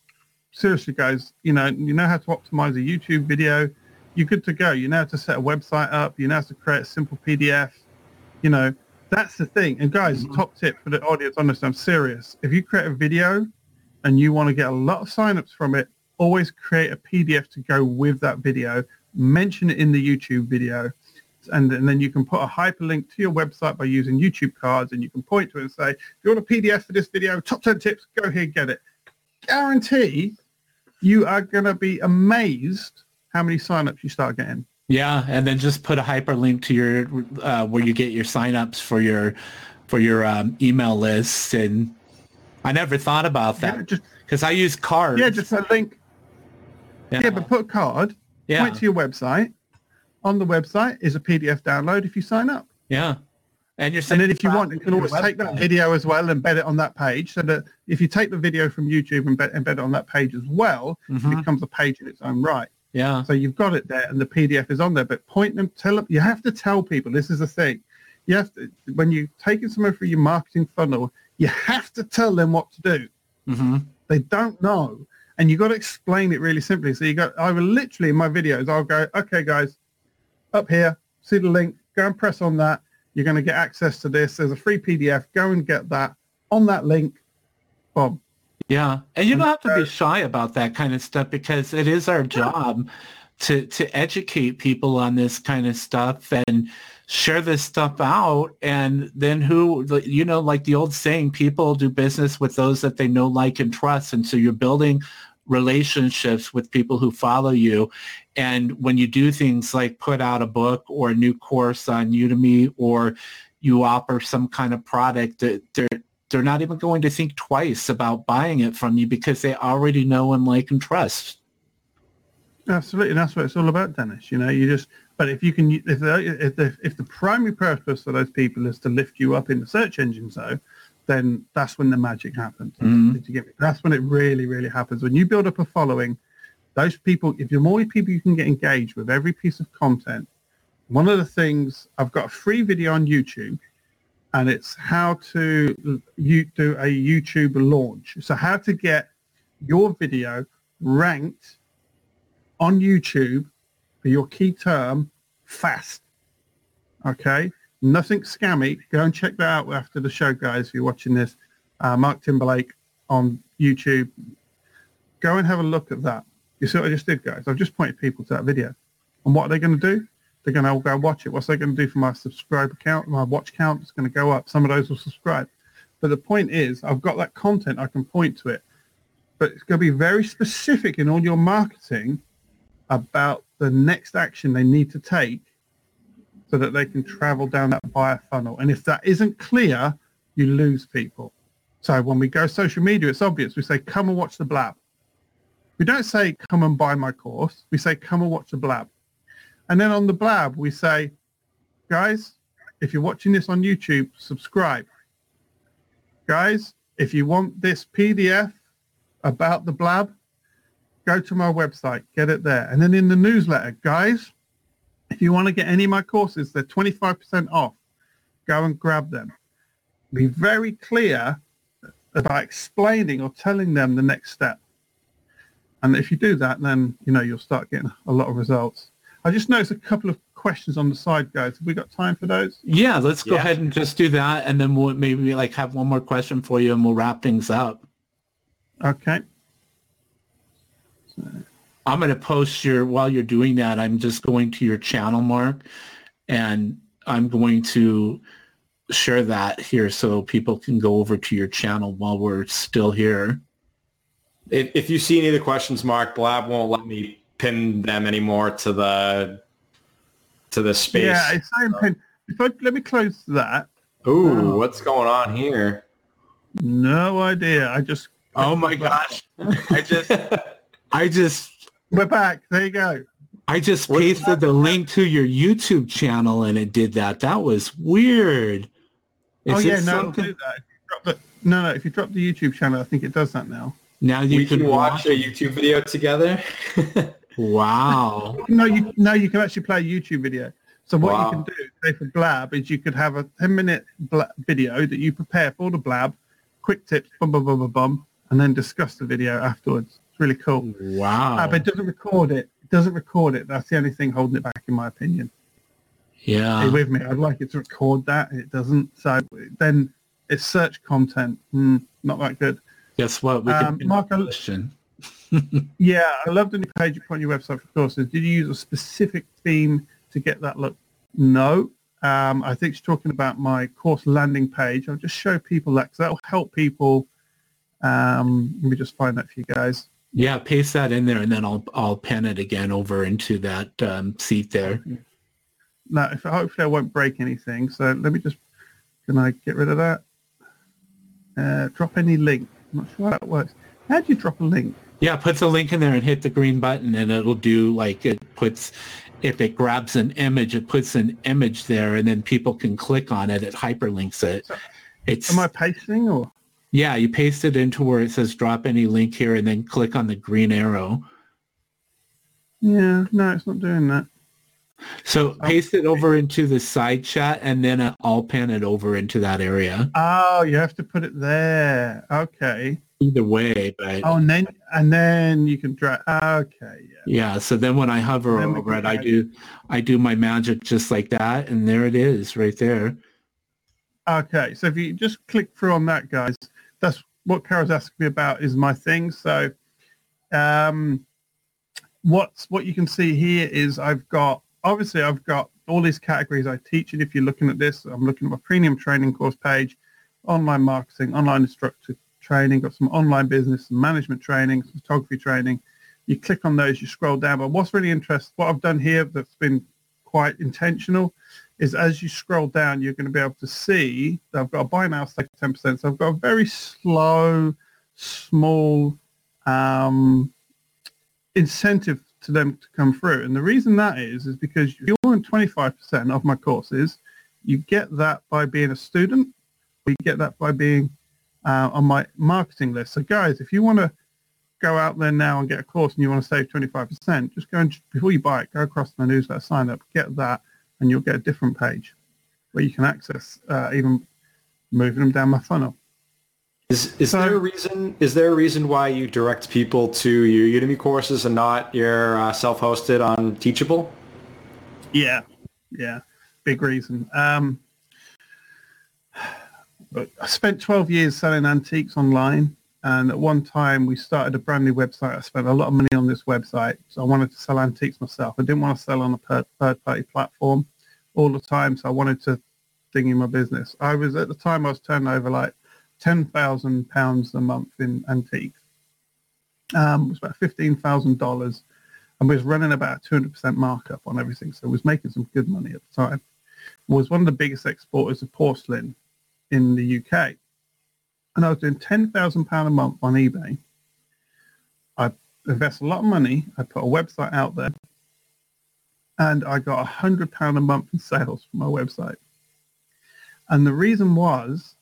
seriously, guys, you know, you know how to optimize a YouTube video. You're good to go. You know how to set a website up. You know how to create a simple PDF. You know, that's the thing. And guys, mm-hmm. top tip for the audience, honestly, I'm serious. If you create a video and you want to get a lot of signups from it, always create a PDF to go with that video. Mention it in the YouTube video. And, and, then you can put a hyperlink to your website by using YouTube cards and you can point to it and say, if you want a PDF for this video, top 10 tips, go here, get it. Guarantee you are going to be amazed how many signups you start getting. Yeah, and then just put a hyperlink to your uh, where you get your signups for your for your um, email list. And I never thought about that because yeah, I use cards. Yeah, just a link. Yeah. yeah, but put a card. Yeah. Point to your website. On the website is a PDF download if you sign up. Yeah. And you're and then if you want, you can always take that video as well and embed it on that page. So that if you take the video from YouTube and embed it on that page as well, mm-hmm. it becomes a page in its own right. Yeah. So you've got it there and the PDF is on there. But point them, tell them, you have to tell people, this is the thing. You have to, when you're taking someone through your marketing funnel, you have to tell them what to do. Mm-hmm. They don't know. And you've got to explain it really simply. So you got, I will literally in my videos, I'll go, okay, guys, up here, see the link, go and press on that you're going to get access to this. There's a free PDF. Go and get that on that link. Bob. Yeah, and you don't have to be shy about that kind of stuff because it is our job to to educate people on this kind of stuff and share this stuff out. And then who, you know, like the old saying, people do business with those that they know, like, and trust. And so you're building relationships with people who follow you. And when you do things like put out a book or a new course on Udemy or you offer some kind of product, they're, they're not even going to think twice about buying it from you because they already know and like and trust. Absolutely, and that's what it's all about, Dennis. You know, you just. But if you can, if the if the, if the primary purpose for those people is to lift you up in the search engine, so then that's when the magic happens. Mhm. Did you get me? That's when it really, really happens. When you build up a following, those people, if the more people you can get engaged with every piece of content, one of the things I've got a free video on YouTube, and it's how to you do a YouTube launch. So how to get your video ranked on YouTube for your key term fast. Okay, nothing scammy. Go and check that out after the show, guys. If you're watching this, uh, Mark Timberlake on YouTube. Go and have a look at that. You see what I just did, guys? I've just pointed people to that video. And what are they going to do? They're going to go watch it. What's they going to do for my subscriber count? My watch count is going to go up. Some of those will subscribe. But the point is, I've got that content. I can point to it. But it's going to be very specific in all your marketing about the next action they need to take so that they can travel down that buyer funnel. And if that isn't clear, you lose people. So when we go social media, it's obvious. We say, come and watch the blab. We don't say, come and buy my course. We say, come and watch the blab. And then on the blab, we say, guys, if you're watching this on YouTube, subscribe. Guys, if you want this PDF about the blab, go to my website, get it there. And then in the newsletter, guys, if you want to get any of my courses, they're 25% off. Go and grab them. Be very clear about explaining or telling them the next step. And if you do that, then, you know, you'll start getting a lot of results. I just noticed a couple of questions on the side, guys. Have we got time for those? Yeah, let's go Yeah. ahead and just do that, and then we'll maybe like have one more question for you, and we'll wrap things up. Okay. I'm going to post your while you're doing that. I'm just going to your channel, Mark, and I'm going to share that here so people can go over to your channel while we're still here. If, if you see any of the questions, Mark, Blab won't let me pin them anymore to the to the space. Yeah, it's saying pin. If I, let me close that. Ooh, um, what's going on here? No idea. I just Oh my gosh! I just, I just, we're back. There you go. I just pasted the link to your YouTube channel, and it did that. That was weird. oh yeah, it no, something- do that. If you drop the- no, no. If you drop the YouTube channel, I think it does that now. Now you we can can watch a YouTube video together. Wow. No, you no, you can actually play a YouTube video. So what Wow. you can do, say for Blab, is you could have a 10 minute bla- video that you prepare for the Blab, quick tips, bum, bum, bum, bum, bum, and then discuss the video afterwards. It's really cool. Wow. Uh, but it doesn't record it. It doesn't record it. That's the only thing holding it back, in my opinion. Yeah. you with me? I'd like it to record that. It doesn't. So then it's search content. Hmm, not that good. Guess what? We Um, can Mark, question. Yeah, I love the new page you put on your website for courses. Did you use a specific theme to get that look? No. Um, I think she's talking about my course landing page. I'll just show people that because that'll help people. Um, let me just find that for you guys. Yeah, paste that in there, and then I'll I'll pen it again over into that um, seat there. Now, if, hopefully I won't break anything. So let me just, can I get rid of that? Uh, drop any link. I'm not sure how that works. How do you drop a link? Yeah, put the link in there and hit the green button, and it'll do like it puts. If it grabs an image, it puts an image there, and then people can click on it. It hyperlinks it. It's Am I pasting or? Yeah. You paste it into where it says drop any link here, and then click on the green arrow. Yeah, no, it's not doing that. So paste it over into the side chat, and then uh, I'll pan it over into that area. Oh, you have to put it there. Okay. Either way, but Oh, and then and then you can drag. Okay, yeah. yeah. So then when I hover over it, I do I do my magic just like that, and there it is, right there. Okay, so if you just click through on that, guys, that's what me about is my thing. So, um, what's what you can see here is I've got obviously I've got all these categories I teach, and if you're looking at this, I'm looking at my premium training course page, online marketing, online instructor training, got some online business and management training, photography training. You click on those, you scroll down. But what's really interesting, what I've done here that's been quite intentional is as you scroll down, you're going to be able to see that I've got a buy now, save 10%. So I've got a very slow, small um, incentive to them to come through. And the reason that is, is because if you're in 25% of my courses, you get that by being a student, or you get that by being uh, on my marketing list. So guys, if you want to go out there now and get a course and you want to save 25%, just go and, before you buy it, go across to my newsletter, sign up, get that, and you'll get a different page where you can access uh, even moving them down my funnel. Is is so, there a reason? Is there a reason why you direct people to your Udemy courses and not your uh, self-hosted on Teachable? Yeah, yeah, big reason. Um, I spent 12 years selling antiques online, and at one time we started a brand new website. I spent a lot of money on this website, so I wanted to sell antiques myself. I didn't want to sell on a third-party platform all the time, so I wanted to thing in my business. I was at the time I was turning over like ten thousand pounds a month in antiques. Um, it was about fifteen thousand dollars, and we was running about two hundred percent markup on everything. So I was making some good money at the time. Was one of the biggest exporters of porcelain in the UK, and I was doing ten thousand pound a month on eBay. I invest a lot of money. I put a website out there, and I got a hundred pound a month in sales from my website. And the reason was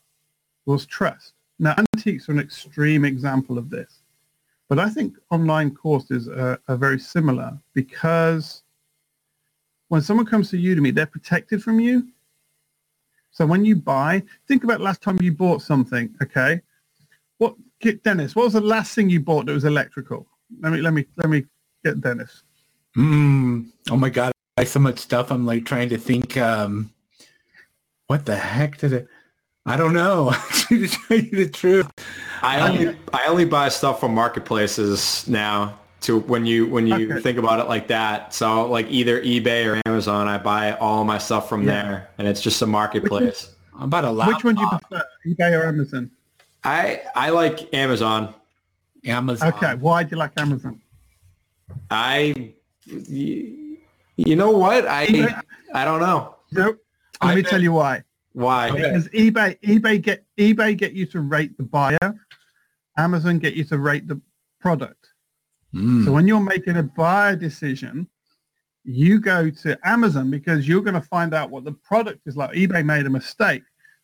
was trust. Now, antiques are an extreme example of this, but I think online courses are, are very similar because when someone comes to Udemy, they're protected from you. So when you buy, think about last time you bought something, okay? What, Dennis, what was the last thing you bought that was electrical? Let me, let me, let me get Dennis. Mm, oh my God. I buy so much stuff. I'm like trying to think, um, what the heck did it? I don't know. to tell you the truth, I only I only buy stuff from marketplaces now. To when you when you okay. think about it like that, so like either eBay or Amazon, I buy all my stuff from yeah. there, and it's just a marketplace. I'm about a laptop. Which one do you prefer, eBay or Amazon? I I like Amazon. Amazon. Okay, why do you like Amazon? I, you know what? I I don't know. Nope. Let I me bet. tell you why. Why? Because eBay eBay get eBay get you to rate the buyer, Amazon get you to rate the product. Mm. So when you're making a buyer decision, you go to Amazon because you're going to find out what the product is like. eBay made a mistake.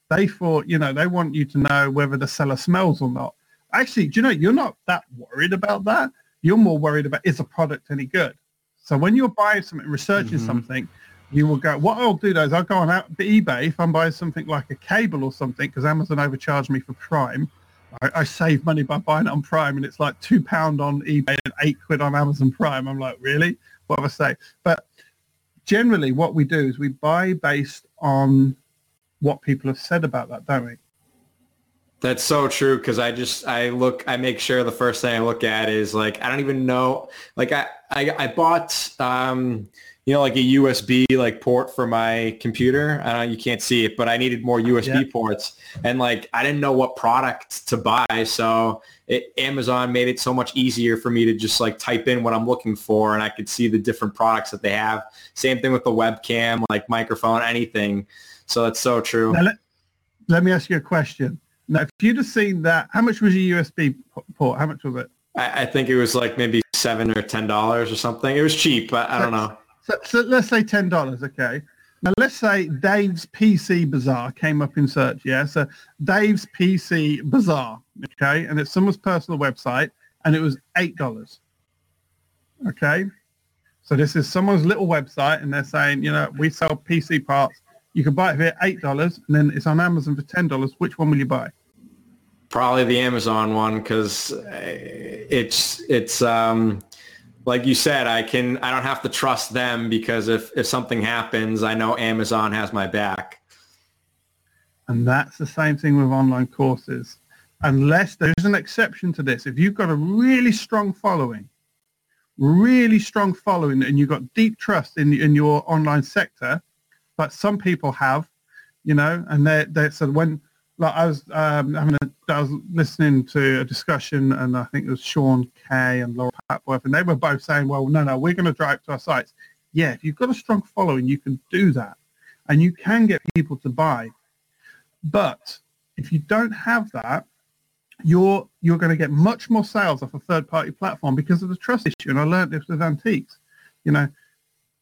They thought, you know, they want you to know whether the seller smells or not. Actually, do you know, you're not that worried about that. You're more worried about is the product any good? So when you're buying something, researching mm-hmm. something, you will go, what I'll do though is I'll go on out eBay if I'm buying something like a cable or something because Amazon overcharged me for Prime. I, I, save money by buying it on Prime and it's like two pound on eBay and eight quid on Amazon Prime. I'm like, really? What do I say? But generally what we do is we buy based on what people have said about that, don't we? That's so true because I just I look I make sure the first thing I look at is like I don't even know like I I, I bought um you know, like a USB like port for my computer. I know you can't see it, but I needed more USB yeah. ports, and like I didn't know what product to buy, so it, Amazon made it so much easier for me to just like type in what I'm looking for, and I could see the different products that they have. Same thing with the webcam, like microphone, anything. So that's so true. Let, let, me ask you a question. Now, if you'd have seen that, how much was your USB port? How much was it? I, I think it was like maybe seven or ten dollars or something. It was cheap, but I don't know. So, so let's say ten dollars, okay. Now let's say Dave's PC Bazaar came up in search, yeah. So Dave's PC Bazaar, okay, and it's someone's personal website, and it was eight dollars. Okay, so this is someone's little website, and they're saying, you know, we sell PC parts. You can buy it for eight dollars, and then it's on Amazon for ten dollars. Which one will you buy? Probably the Amazon one because it's it's um like you said, I can I don't have to trust them because if if something happens, I know Amazon has my back. And that's the same thing with online courses. Unless there's an exception to this. If you've got a really strong following, really strong following and you've got deep trust in in your online sector, but some people have, you know, and they they so when like I was um, having a, I was listening to a discussion, and I think it was Sean Kay and Laura Patworth, and they were both saying, "Well, no, no, we're going to drive to our sites." Yeah, if you've got a strong following, you can do that, and you can get people to buy. But if you don't have that, you're you're going to get much more sales off a third party platform because of the trust issue. And I learned this with antiques, you know.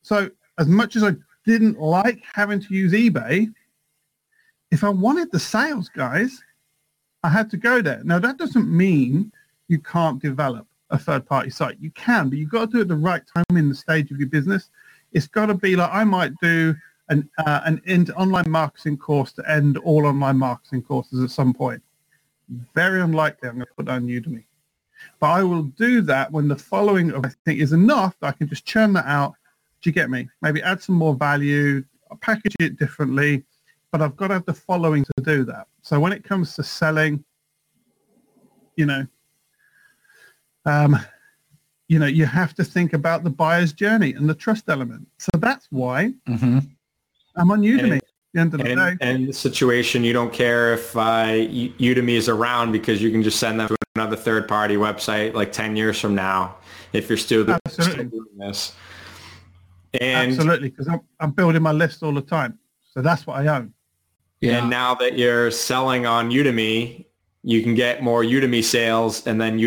So as much as I didn't like having to use eBay, if I wanted the sales guys, I had to go there. Now that doesn't mean you can't develop a third party site. You can, but you've got to do it at the right time in the stage of your business. It's got to be like I might do an uh, an end online marketing course to end all online marketing courses at some point. Very unlikely I'm going to put that on Udemy. But I will do that when the following of I think is enough I can just churn that out. Do you get me? Maybe add some more value, package it differently, but I've got to have the following to do that. So when it comes to selling, you know, um, you know, you have to think about the buyer's journey and the trust element. So that's why Mm-hmm. I'm on Udemy. And- the end of the And, day. and the situation, you don't care if uh, Udemy is around because you can just send them to another third-party website like 10 years from now if you're still, still Absolutely. doing this. And, Absolutely, because I'm, I'm building my list all the time. So that's what I own. Yeah. and now that you're selling on Udemy, you can get more Udemy sales and then